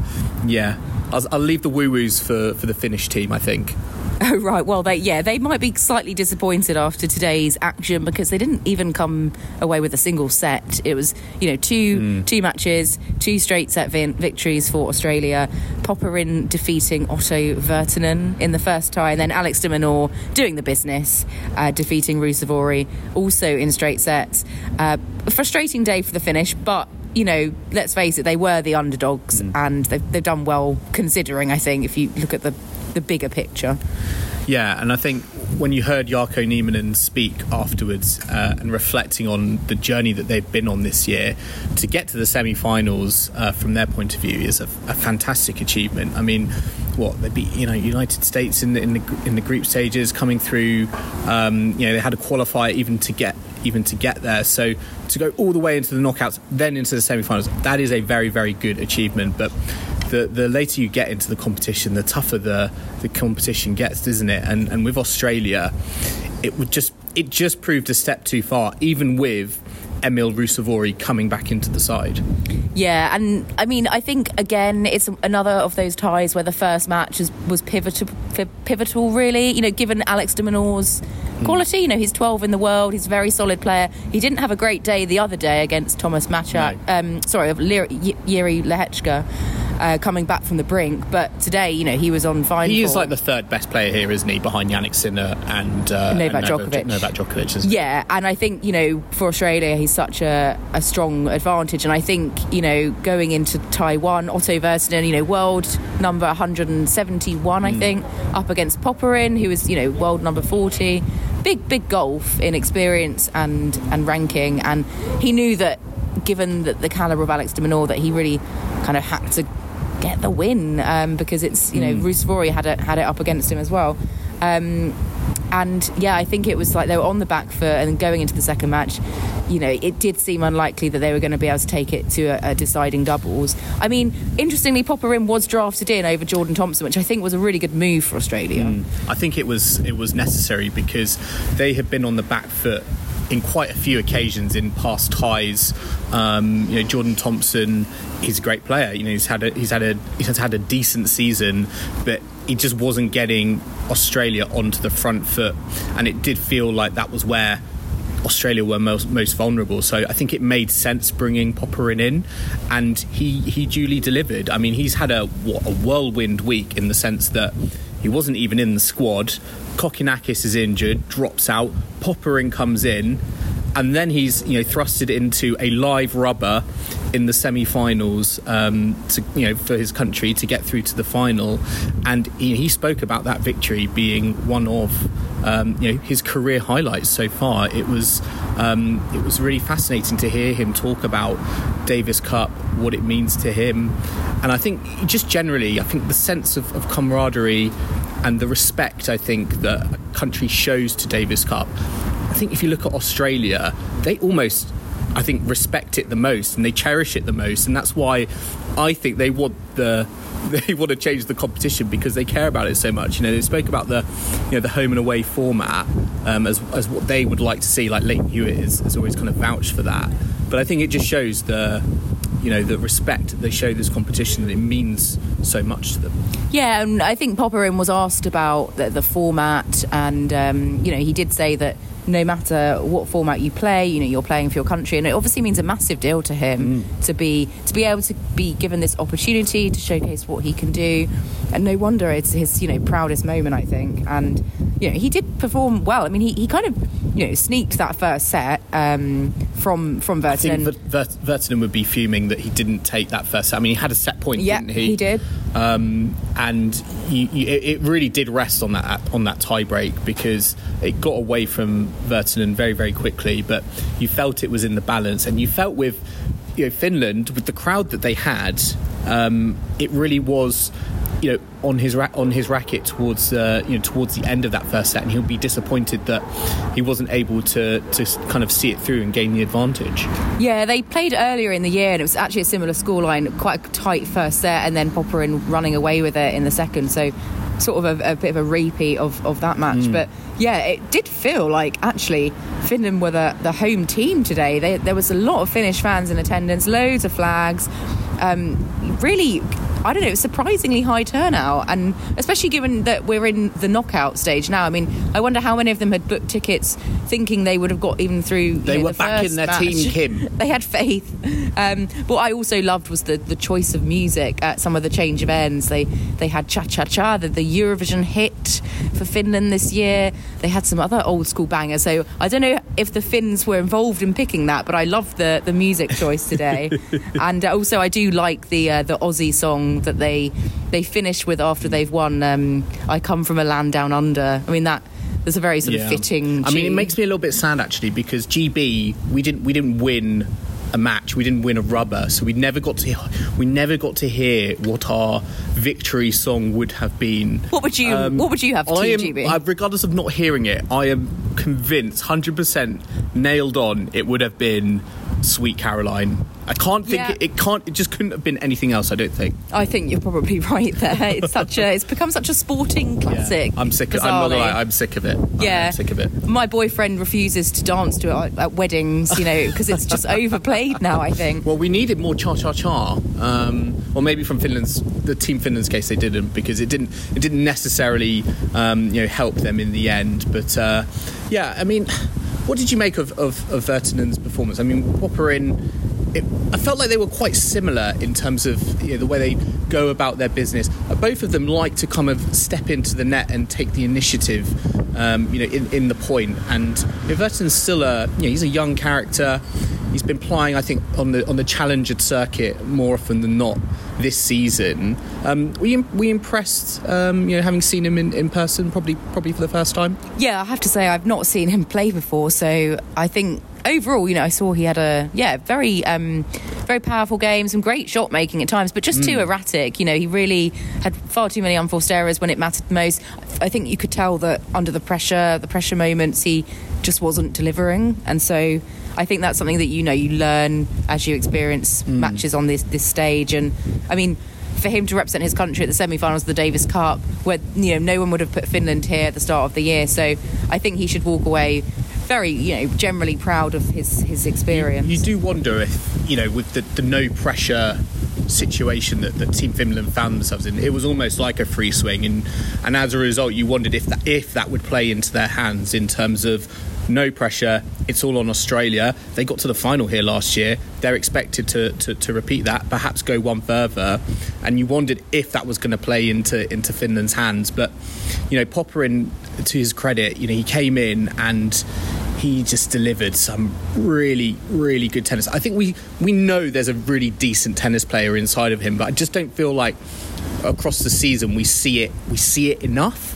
yeah, I'll, I'll leave the woo woos for for the Finnish team. I think. Oh right, well they yeah they might be slightly disappointed after today's action because they didn't even come away with a single set. It was you know two Hmm. two matches, two straight set victories for Australia. Popyrin defeating Otto Virtanen in the first tie, and then Alex de Minaur doing the business, uh, defeating Ruusuvuori also in straight sets. Uh, a frustrating day for the Finnish, but. You know, let's face it, they were the underdogs Hmm. and they've, they've done well considering, I think, if you look at the, the bigger picture. Yeah, and I think when you heard Jarkko Nieminen speak afterwards uh, and reflecting on the journey that they've been on this year, to get to the semi-finals uh, from their point of view is a, a fantastic achievement. I mean, what they beat, you know, United States in the in the, in the group stages, coming through. Um, you know, they had to qualify even to get even to get there. So to go all the way into the knockouts, then into the semi-finals, that is a very very good achievement. But the, the later you get into the competition, the tougher the, the competition gets, isn't it? And and with Australia, it would just it just proved a step too far, even with Emil Ruusuvuori coming back into the side. Yeah, and I mean, I think again, it's another of those ties where the first match is, was pivotal, pivotal, really. You know, given Alex de Minaur's quality, you know, he's 12 in the world, he's a very solid player. He didn't have a great day the other day against Tomas Machac, um, sorry, of Jiri Lehecka. Uh, coming back from the brink, but today, you know, he was on fine. He is form. like the third best player here, isn't he? Behind Yannick Sinner and uh, Novak and Djokovic. Novak Djokovic. Yeah, and I think, you know, for Australia, he's such a, a strong advantage. And I think, you know, going into Taiwan, Otto Virtanen, you know, world number 171, I think, up against Popyrin, who is, you know, world number 40. Big, big golf in experience and, and ranking. And he knew that, given that the calibre of Alex de Minaur, that he really kind of had to get the win um, because it's, you know, Ruusuvuori had it, had it up against him as well. Um, and yeah, I think it was like they were on the back foot and going into the second match. You know, it did seem unlikely that they were going to be able to take it to a, a deciding doubles. I mean, interestingly, Popyrin was drafted in over Jordan Thompson, which I think was a really good move for Australia. Mm. I think it was it was necessary because they had been on the back foot in quite a few occasions in past ties. Um, you know, Jordan Thompson, he's a great player. You know, he's had a, he's had a he's had a decent season, but he just wasn't getting Australia onto the front foot, and it did feel like that was where. Australia were most, most vulnerable, so I think it made sense bringing Popyrin in, and he he duly delivered. I mean, he's had a what, a whirlwind week in the sense that he wasn't even in the squad. Kokkinakis is injured, drops out. Popyrin comes in, and then he's you know thrusted into a live rubber in the semi-finals um, to you know for his country to get through to the final, and he, he spoke about that victory being one of um, you know his career highlights so far. It was um, it was really fascinating to hear him talk about Davis Cup, what it means to him, and I think just generally, I think the sense of, of camaraderie and the respect I think that a country shows to Davis Cup. I think if you look at Australia, they almost I think respect it the most and they cherish it the most, and that's why I think they want the they want to change the competition because they care about it so much. You know, they spoke about the you know the home and away format um, as as what they would like to see. Like Lleyton Hewitt has, has always kind of vouched for that, but I think it just shows the you know the respect they show this competition that it means so much to them. Yeah, and I think Popyrin was asked about the, the format, and um, you know he did say that no matter what format you play, you know you're playing for your country, and it obviously means a massive deal to him mm. to be to be able to be given this opportunity to showcase what he can do, and no wonder it's his you know proudest moment, I think, and you know he did perform well. I mean, he, he kind of you know sneaked that first set um, from from Virtanen. I think Virtanen would be fuming that he didn't take that first set. I mean, he had a set point, yeah, didn't he? He did. Um, and you, you, it really did rest on that on that tie break because it got away from Virtanen very very quickly. But you felt it was in the balance, and you felt with you know Finland with the crowd that they had, um, it really was you know on his ra- on his racket towards uh, you know towards the end of that first set, and he'll be disappointed that he wasn't able to to kind of see it through and gain the advantage. Yeah, they played earlier in the year, and it was actually a similar scoreline, quite a tight first set, and then Popyrin running away with it in the second. So sort of a, a, bit of a repeat of, of that match. Mm. But yeah, it did feel like actually Finland were the, the home team today. They, there was a lot of Finnish fans in attendance, loads of flags. Um, really I don't know, surprisingly high turnout, and especially given that we're in the knockout stage now. I mean, I wonder how many of them had booked tickets thinking they would have got even through. They know, were the back in their match. team, Kim. they had faith. Um, what I also loved was the, the choice of music at some of the change of ends. They they had Cha Cha Cha, the, the Eurovision hit for Finland this year. They had some other old school bangers. So I don't know if the Finns were involved in picking that, but I loved the the music choice today. and also, I do like the uh, the Aussie song that they they finish with after they've won. Um, I come from a land down under. I mean that there's a very sort Yeah. of fitting. I mean, it makes me a little bit sad actually because GB we didn't we didn't win a match. We didn't win a rubber, so we never got to we never got to hear what our victory song would have been. What would you What would you have for Um, I am, GB? I- regardless of not hearing it, I am convinced, hundred percent nailed on. It would have been "Sweet Caroline." I can't think Yeah. it, it can't. It just couldn't have been anything else. I don't think. I think you're probably right there. It's such a it's become such a sporting classic. I'm sick. Of, I'm not bizarrely. gonna lie, I'm sick of it. Yeah, I'm sick of it. My boyfriend refuses to dance to it at, at weddings, you know, because it's just overplayed now. I think. Well, we needed more cha cha cha, um, or maybe from Finland's the team Finland's case they didn't because it didn't it didn't necessarily um, you know help them in the end. But uh, yeah, I mean, what did you make of of, of Virtanen's performance? I mean, Popyrin. It, I felt like they were quite similar in terms of you know, the way they go about their business. Both of them like to kind of step into the net and take the initiative, um, you know, in, in the point. And you know, Virtanen's still a, you know, he's a young character. He's been playing, I think, on the on the challenger circuit more often than not this season. Um, were, you, were you impressed, um, you know, having seen him in, in person, probably probably for the first time? Yeah, I have to say I've not seen him play before, so I think overall, you know, I saw he had a yeah very um, very powerful game, some great shot making at times, but just too erratic. You know, he really had far too many unforced errors when it mattered most. I think you could tell that under the pressure, the pressure moments, he just wasn't delivering, and so. I think that's something that you know you learn as you experience mm. matches on this this stage, and I mean, for him to represent his country at the semi-finals of the Davis Cup, where you know no one would have put Finland here at the start of the year. So I think he should walk away very, you know, generally proud of his his experience. You do wonder if, you know, with the, the no pressure situation that, that Team Finland found themselves in, it was almost like a free swing, and and as a result, you wondered if that if that would play into their hands in terms of no pressure. It's all on Australia. They got to the final here last year. They're expected to, to, to repeat that, perhaps go one further. And you wondered if that was going to play into into Finland's hands. But you know, Popyrin, to his credit, you know, he came in and he just delivered some really, really good tennis. I think we we know there's a really decent tennis player inside of him, but I just don't feel like across the season we see it we see it enough.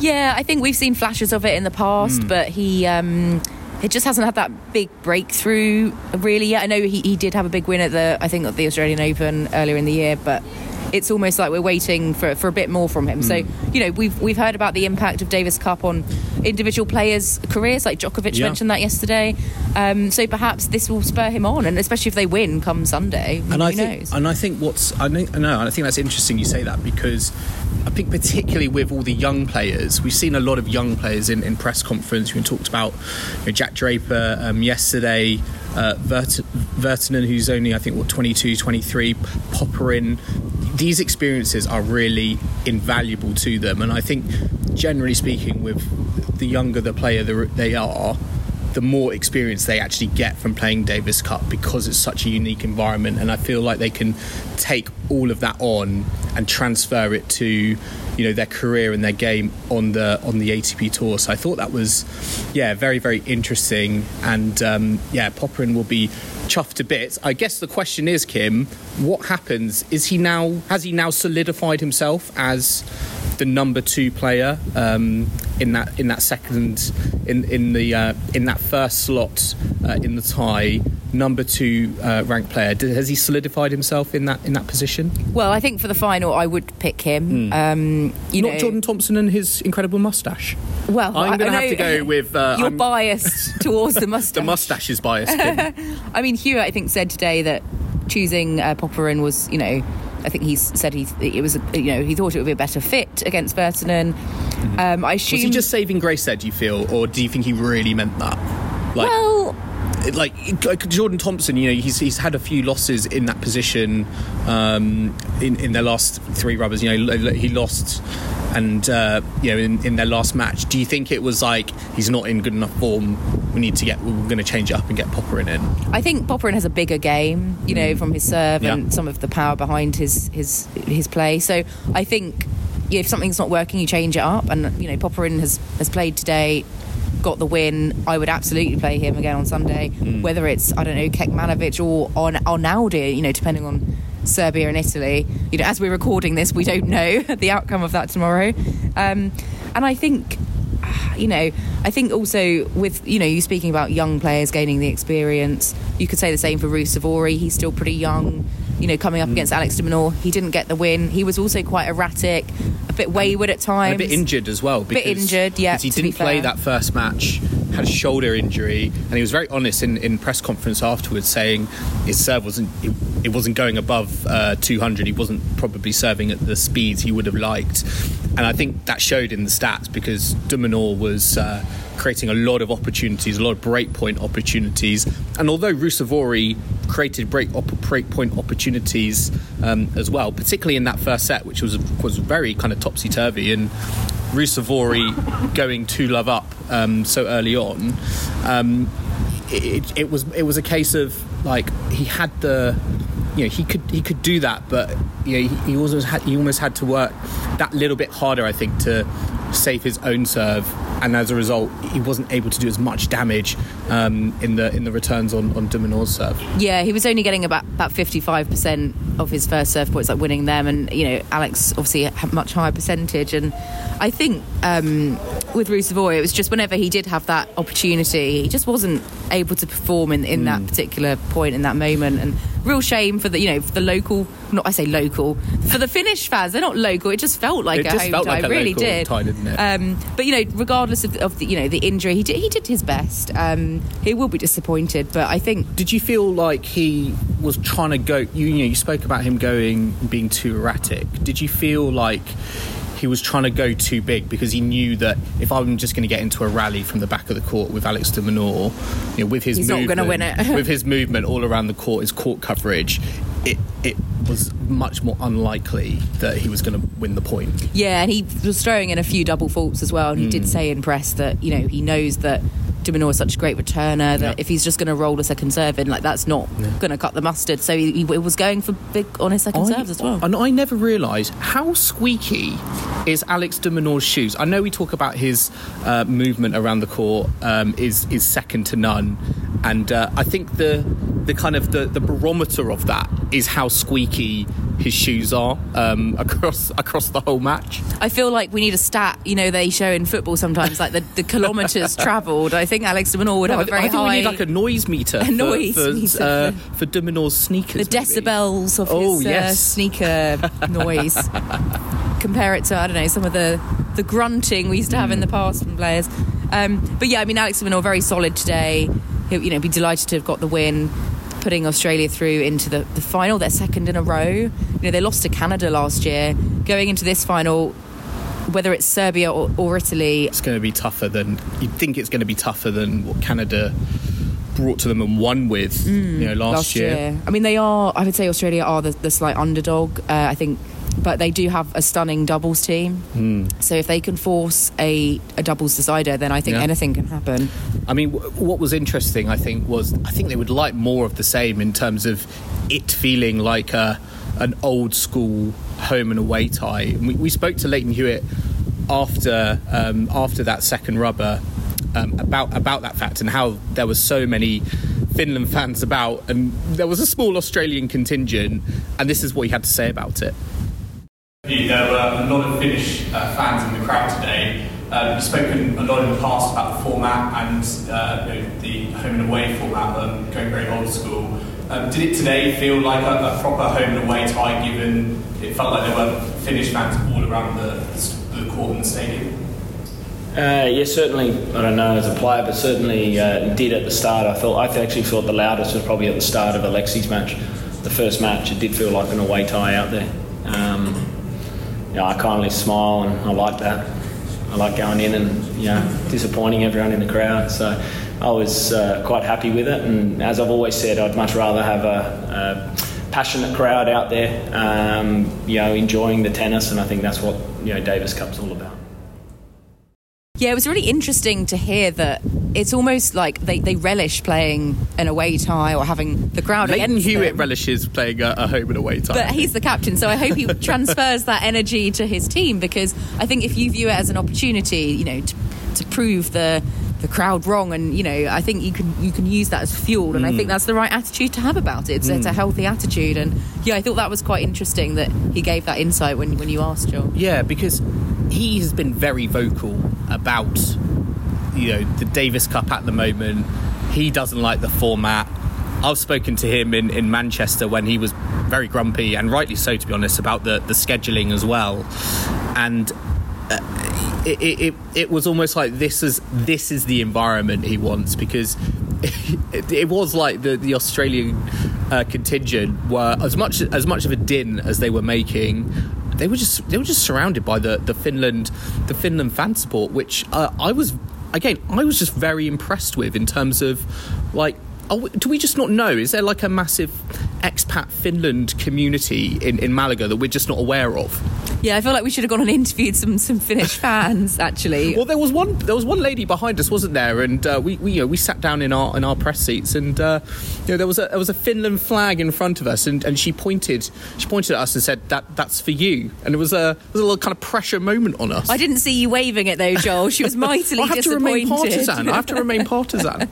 Yeah, I think we've seen flashes of it in the past, Hmm. but he um, it just hasn't had that big breakthrough really yet. I know he, he did have a big win at the I think at the Australian Open earlier in the year, but it's almost like we're waiting for, for a bit more from him. So Hmm. you know we've we've heard about the impact of Davis Cup on individual players' careers, like Djokovic Yeah. mentioned that yesterday. Um, so perhaps this will spur him on, and especially if they win come Sunday, and who I think, knows? and I think what's I know, and I think that's interesting you say that because I think particularly with all the young players, we've seen a lot of young players in, in press conference. We talked about you know, Jack Draper um, yesterday, uh, Vert- Virtanen, who's only I think what 22, 23, Popyrin. These experiences are really invaluable to them, and I think generally speaking, with the younger the player they are, the more experience they actually get from playing Davis Cup because it's such a unique environment. And I feel like they can take all of that on and transfer it to you know their career and their game on the on the ATP tour. So I thought that was yeah very very interesting. And um, yeah Popyrin will be chuffed to bits. I guess the question is Kim what happens? Is he now has he now solidified himself as the number two player um, in that in that second in in the uh, in that first slot uh, in the tie. Number two uh, ranked player. Has he solidified himself in that in that position? well, I think for the final, I would pick him. Um, you Not know, Jordan Thompson and his incredible mustache. Well, I'm going to have to go with uh, You're I'm- biased towards the mustache. the mustache is biased. I mean, Hewitt, I think, said today that choosing uh, Popyrin was, you know, I think he said he it was, a, you know, he thought it would be a better fit against Virtanen. Um, I assume. Was he just saving grace there? Do you feel, or do you think he really meant that? Like, well, like, like Jordan Thompson, you know, he's he's had a few losses in that position um, in in their last three rubbers. You know, he lost, and uh, you know, in, in their last match. Do you think it was like he's not in good enough form? We need to get. We're going to change it up and get Popyrin. I think Popyrin has a bigger game, you know, from his serve Yeah. and some of the power behind his his his play. So I think if something's not working, you change it up. And you know, Popyrin has has played today, got the win. I would absolutely play him again on Sunday, whether it's I don't know Kecmanovic or on Arnaldi, you know, depending on. Serbia and Italy. You know, as we're recording this, we don't know the outcome of that tomorrow. Um, and I think you know, I think also with you know you speaking about young players gaining the experience, you could say the same for Ruusuvuori. He's still pretty young. You know, coming up against Alex de Minaur, he didn't get the win. He was also quite erratic, a bit wayward at times. a bit injured as well. Bit injured, yeah, because he didn't play that first match, had a shoulder injury, and he was very honest in, in press conference afterwards, saying his serve wasn't it, it wasn't going above uh, 200. He wasn't probably serving at the speeds he would have liked, and I think that showed in the stats because de Minaur was. Uh, creating a lot of opportunities, a lot of breakpoint opportunities, and although Ruusuvuori created break op- breakpoint opportunities um, as well, particularly in that first set, which was was very kind of topsy turvy, and Ruusuvuori going two love up um, so early on, um, it, it was it was a case of like he had the you know he could he could do that, but you know he, he had he almost had to work that little bit harder, I think, to save his own serve, and as a result, he wasn't able to do as much damage um, in the in the returns on on de serve. Yeah, he was only getting about about fifty five percent of his first serve points, like winning them, and you know Alex obviously had much higher percentage, and I think um, with Ruusuvuori, it was just whenever he did have that opportunity, he just wasn't able to perform in, in that particular point in that moment, and real shame for the you know for the local, not I say local, for the Finnish fans, they're not local. It just felt like It a just home felt tie, like a really local did. tie, didn't it? Um, but you know, regardless of, of the, you know the injury, he did he did his best. Um, he will be disappointed, but I think Did you feel like he was trying to go? You, you know, you spoke about him going being too erratic. Did you feel like he was trying to go too big because he knew that if I'm just going to get into a rally from the back of the court with Alex de Minaur, you know, with his He's not movement, gonna win it. with his movement all around the court, his court coverage, it it was much more unlikely that he was going to win the point. Yeah, and he was throwing in a few double faults as well. And he Hmm. did say in press that you know he knows that de Minaur is such a great returner that Yeah. if he's just going to roll a second serve in, like that's not going to cut the mustard. So he, he was going for big on his second serves as well. And I never realised how squeaky is Alex de Minaur's shoes. I know we talk about his uh, movement around the court um, is is second to none, and uh, I think the the kind of the, the barometer of that is how squeaky his shoes are um, across across the whole match. I feel like we need a stat. You know, they show in football sometimes like the, the kilometres travelled. I think Alex de Minaur would No, have I, a very I think high. we need like a noise meter. A for, noise for, meter uh, for- de Minaur's the maybe. decibels of Oh, his uh, yes. sneaker noise. Compare it to I don't know some of the the grunting we used to have Hmm. in the past from players. Um, but yeah, I mean Alex Minaur very solid today. He'll, you know, be delighted to have got the win, putting Australia through into the, the final. Their second in a row. You know, they lost to Canada last year. Going into this final, whether it's Serbia or, or Italy, it's going to be tougher than you'd think it's going to be tougher than what Canada brought to them and won with you know last, year. I mean, they are. I would say Australia are the, the slight underdog. Uh, I think, but they do have a stunning doubles team. Hmm. So if they can force a, a doubles decider, then I think Yeah. anything can happen. I mean, w- what was interesting, I think, was I think they would like more of the same in terms of it feeling like a, an old school home and away tie. And we, we spoke to Lleyton Hewitt after um, after that second rubber um, about about that fact and how there were so many Finland fans about, and there was a small Australian contingent, and this is what he had to say about it. There were a lot of Finnish uh, fans in the crowd today. Um, you've spoken a lot in the past about the format and uh, you know, the home and away format, um, going very old school. Um, did it today feel like a, a proper home and away tie, given it felt like there were Finnish fans all around the, the court and the stadium? Uh, yeah, certainly. I don't know as a player, but certainly uh, did at the start. I felt I actually thought the loudest was probably at the start of Alexei's match, the first match. It did feel like an away tie out there. Um, know, I kindly smile and I like that. I like going in and you know disappointing everyone in the crowd. So I was uh, quite happy with it. And as I've always said, I'd much rather have a, a passionate crowd out there, um, you know, enjoying the tennis. And I think that's what you know Davis Cup's all about. Yeah, it was really interesting to hear that it's almost like they, they relish playing an away tie or having the crowd Lleyton against Hewitt them. relishes playing a, a home and away tie. But he's the captain, so I hope he transfers that energy to his team because I think if you view it as an opportunity, you know, to, to prove the the crowd wrong, and you know, I think you can you can use that as fuel, and I think mm. that's the right attitude to have about it. It's, it's a mm. healthy attitude, and yeah, I thought that was quite interesting that he gave that insight when when you asked Joel. Yeah, because he has been very vocal about you know the Davis Cup at the moment. He doesn't like the format. I've spoken to him in, in Manchester when he was very grumpy, and rightly so, to be honest, about the, the scheduling as well. And uh, it, it, it, was almost like this is this is the environment he wants because it, it was like the the Australian uh, contingent were as much as much of a din as they were making. They were just they were just surrounded by the, the Finland the Finland fan support, which uh, I was again I was just very impressed with in terms of like. Oh, do we just not know? Is there like a massive expat Finland community in, in Malaga that we're just not aware of? Yeah, I feel like we should have gone and interviewed some some Finnish fans. Actually, Well, there was one. There was one lady behind us, wasn't there? And uh, we, we, you know, we sat down in our in our press seats, and uh, you know, there was a there was a Finland flag in front of us, and, and she pointed she pointed at us and said that that's for you, and it was a it was a little kind of pressure moment on us. I didn't see you waving it though, Joel. She was mightily I have to remain partisan. I have to remain partisan.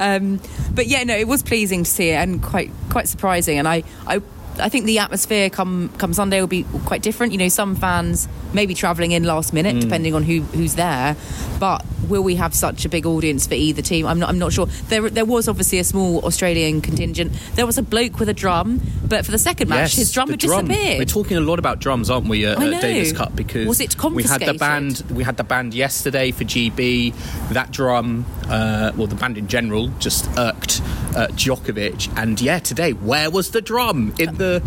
um, but yeah, no, it was pleasing to see it and quite quite surprising. And I, I, I think the atmosphere come come Sunday will be quite different. You know, some fans may be travelling in last minute, Mm. depending on who who's there. But will we have such a big audience for either team? I'm not. I'm not sure. There there was obviously a small Australian contingent. There was a bloke with a drum, but for the second match, Yes, his drum had drum. disappeared. We're talking a lot about drums, aren't we, at, at. Davis Cup? Because Was it we had the band. We had the band yesterday for GB. That drum, uh, well, the band in general, just irked uh, Djokovic. And yeah, today, where was the drum in the?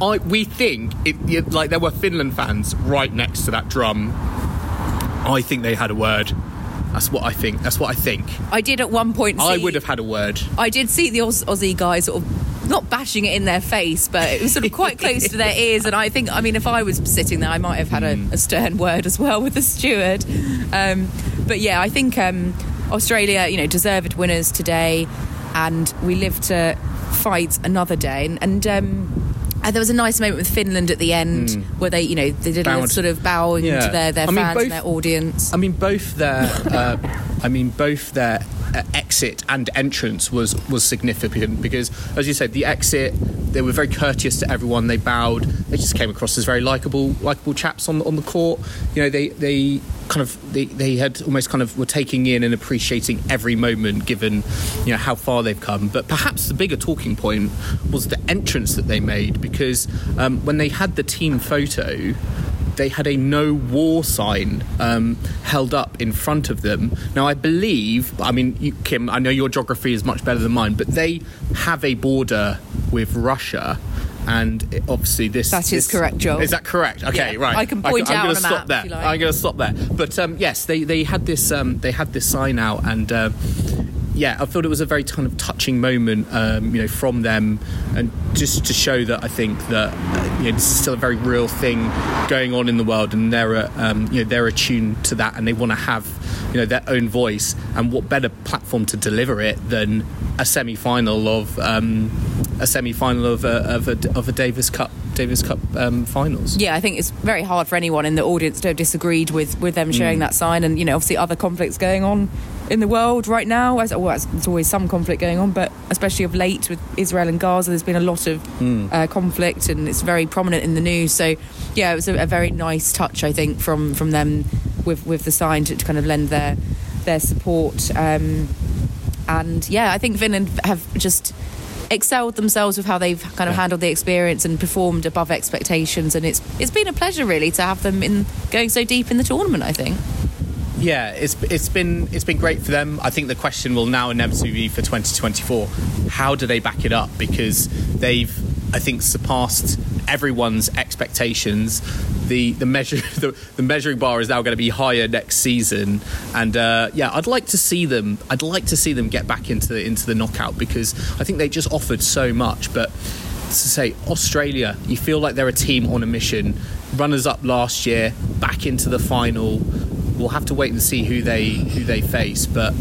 I we think it, it like there were Finland fans right next to that drum. I think they had a word. That's what I think. That's what I think. I did at one point. I would have had a word. I did see the Aus- Aussie guys sort of not bashing it in their face, but it was sort of quite close to their ears. And I think, I mean, if I was sitting there, I might have had a, a stern word as well with the steward. Um, but yeah, I think um, Australia, you know, deserved winners today, and we live to fight another day. And, and um, and there was a nice moment with Finland at the end Mm. where they, you know, they did a sort of bowing Yeah. to their, their I mean, fans both- and their audience. I mean, both their, uh, I mean, both their uh, exit and entrance was was significant because, as you said, the exit they were very courteous to everyone. They bowed. They just came across as very likable, likable chaps on on the court. You know, they they kind of they, they had almost kind of were taking in and appreciating every moment given you know how far they've come but perhaps the bigger talking point was the entrance that they made because um, when they had the team photo they had a no war sign um, held up in front of them. Now, I believe, I mean, you, Kim, I know your geography is much better than mine, but they have a border with Russia. And obviously, this That is this- correct, Joel. Is that correct? Okay, Yeah. right. I can point I'm out gonna stop there. like. I'm going to stop there. But um, yes, they, they had this um, they had this sign out, and uh, yeah, I thought it was a very kind of touching moment, um, you know, from them, and just to show that I think that uh, you know this is still a very real thing going on in the world, and they're um, you know they're attuned to that, and they want to have you know their own voice, and what better platform to deliver it than a semi-final of um, a semi-final of a, of a of a Davis Cup Davis Cup um, finals. Yeah, I think it's very hard for anyone in the audience to have disagreed with, with them showing Mm. that sign. And, you know, obviously other conflicts going on in the world right now. As, well, there's always some conflict going on, but especially of late with Israel and Gaza, there's been a lot of Mm. uh, conflict and it's very prominent in the news. So, yeah, it was a, a very nice touch, I think, from, from them with, with the sign to, to kind of lend their, their support. Um, and, yeah, I think Finland have just excelled themselves with how they've kind of handled the experience and performed above expectations and it's it's been a pleasure really to have them in going so deep in the tournament I think Yeah, it's it's been it's been great for them. I think the question will now inevitably be for 2024. How do they back it up? Because they've, I think, surpassed everyone's expectations. The the measure the, the measuring bar is now going to be higher next season, and uh, yeah, I'd like to see them. I'd like to see them get back into the, into the knockout because I think they just offered so much, but to say Australia, you feel like they're a team on a mission. Runners up last year, back into the final. We'll have to wait and see who they who they face, but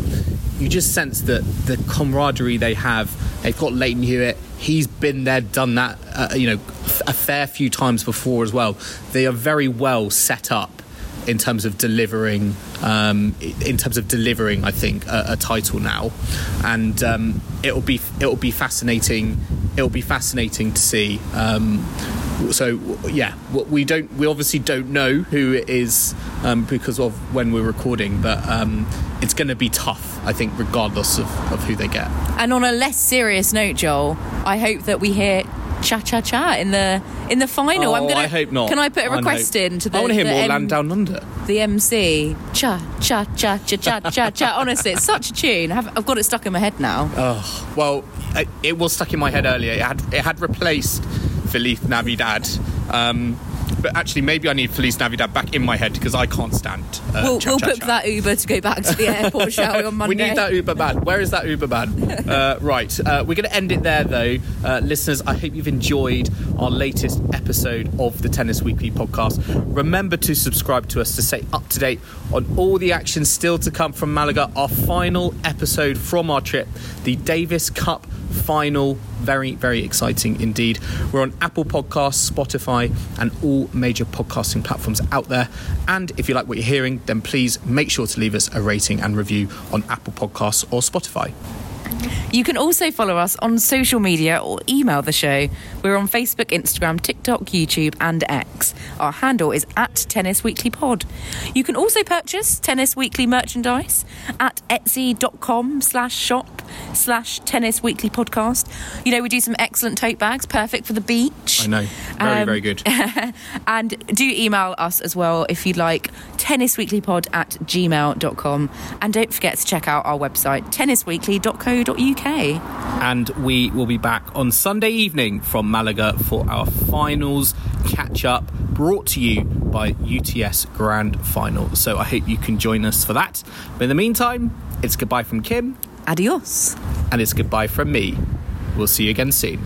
you just sense that the camaraderie they have. They've got Lleyton Hewitt. He's been there, done that. Uh, you know, a fair few times before as well. They are very well set up in terms of delivering um, in terms of delivering I think a, a title now and um, it'll be it'll be fascinating it'll be fascinating to see um, so yeah we don't we obviously don't know who it is um, because of when we're recording but um, it's going to be tough I think regardless of, of who they get. And on a less serious note Joel I hope that we hear cha cha cha in the in the final. Oh, I'm gonna I hope not. Can I put a request in to the I want to hear more M- Land Down Under. the MC cha cha cha cha cha cha cha honestly it's such a tune I've, I've got it stuck in my head now Oh well, it, it was stuck in my head earlier. It had it had replaced Feliz Navidad, um, but actually, maybe I need Feliz Navidad back in my head because I can't stand. Uh, we'll we'll book that Uber to go back to the airport, shall we, on Monday? We need that Uber man. Where is that Uber man? uh, right. Uh, we're going to end it there, though. Uh, listeners, I hope you've enjoyed our latest episode of the Tennis Weekly podcast. Remember to subscribe to us to stay up to date on all the action still to come from Malaga. Our final episode from our trip, the Davis Cup final. Very, very exciting indeed. We're on Apple Podcasts, Spotify, and all major podcasting platforms out there. And if you like what you're hearing, then please make sure to leave us a rating and review on Apple Podcasts or Spotify. You can also follow us on social media or email the show. We're on Facebook, Instagram, TikTok, YouTube, and X. Our handle is at Tennis Weekly Pod. You can also purchase Tennis Weekly merchandise at etsy.com slash shop slash Tennis Weekly Podcast. You know, we do some excellent tote bags, perfect for the beach. I know. Very, Um, very good. and do email us as well if you'd like tennisweeklypod at gmail.com and don't forget to check out our website tennisweekly.co.uk And we will be back on Sunday evening from Malaga for our finals catch up brought to you by UTS Grand Final. So I hope you can join us for that. But in the meantime, it's goodbye from Kim adios and it's goodbye from me. We'll see you again soon.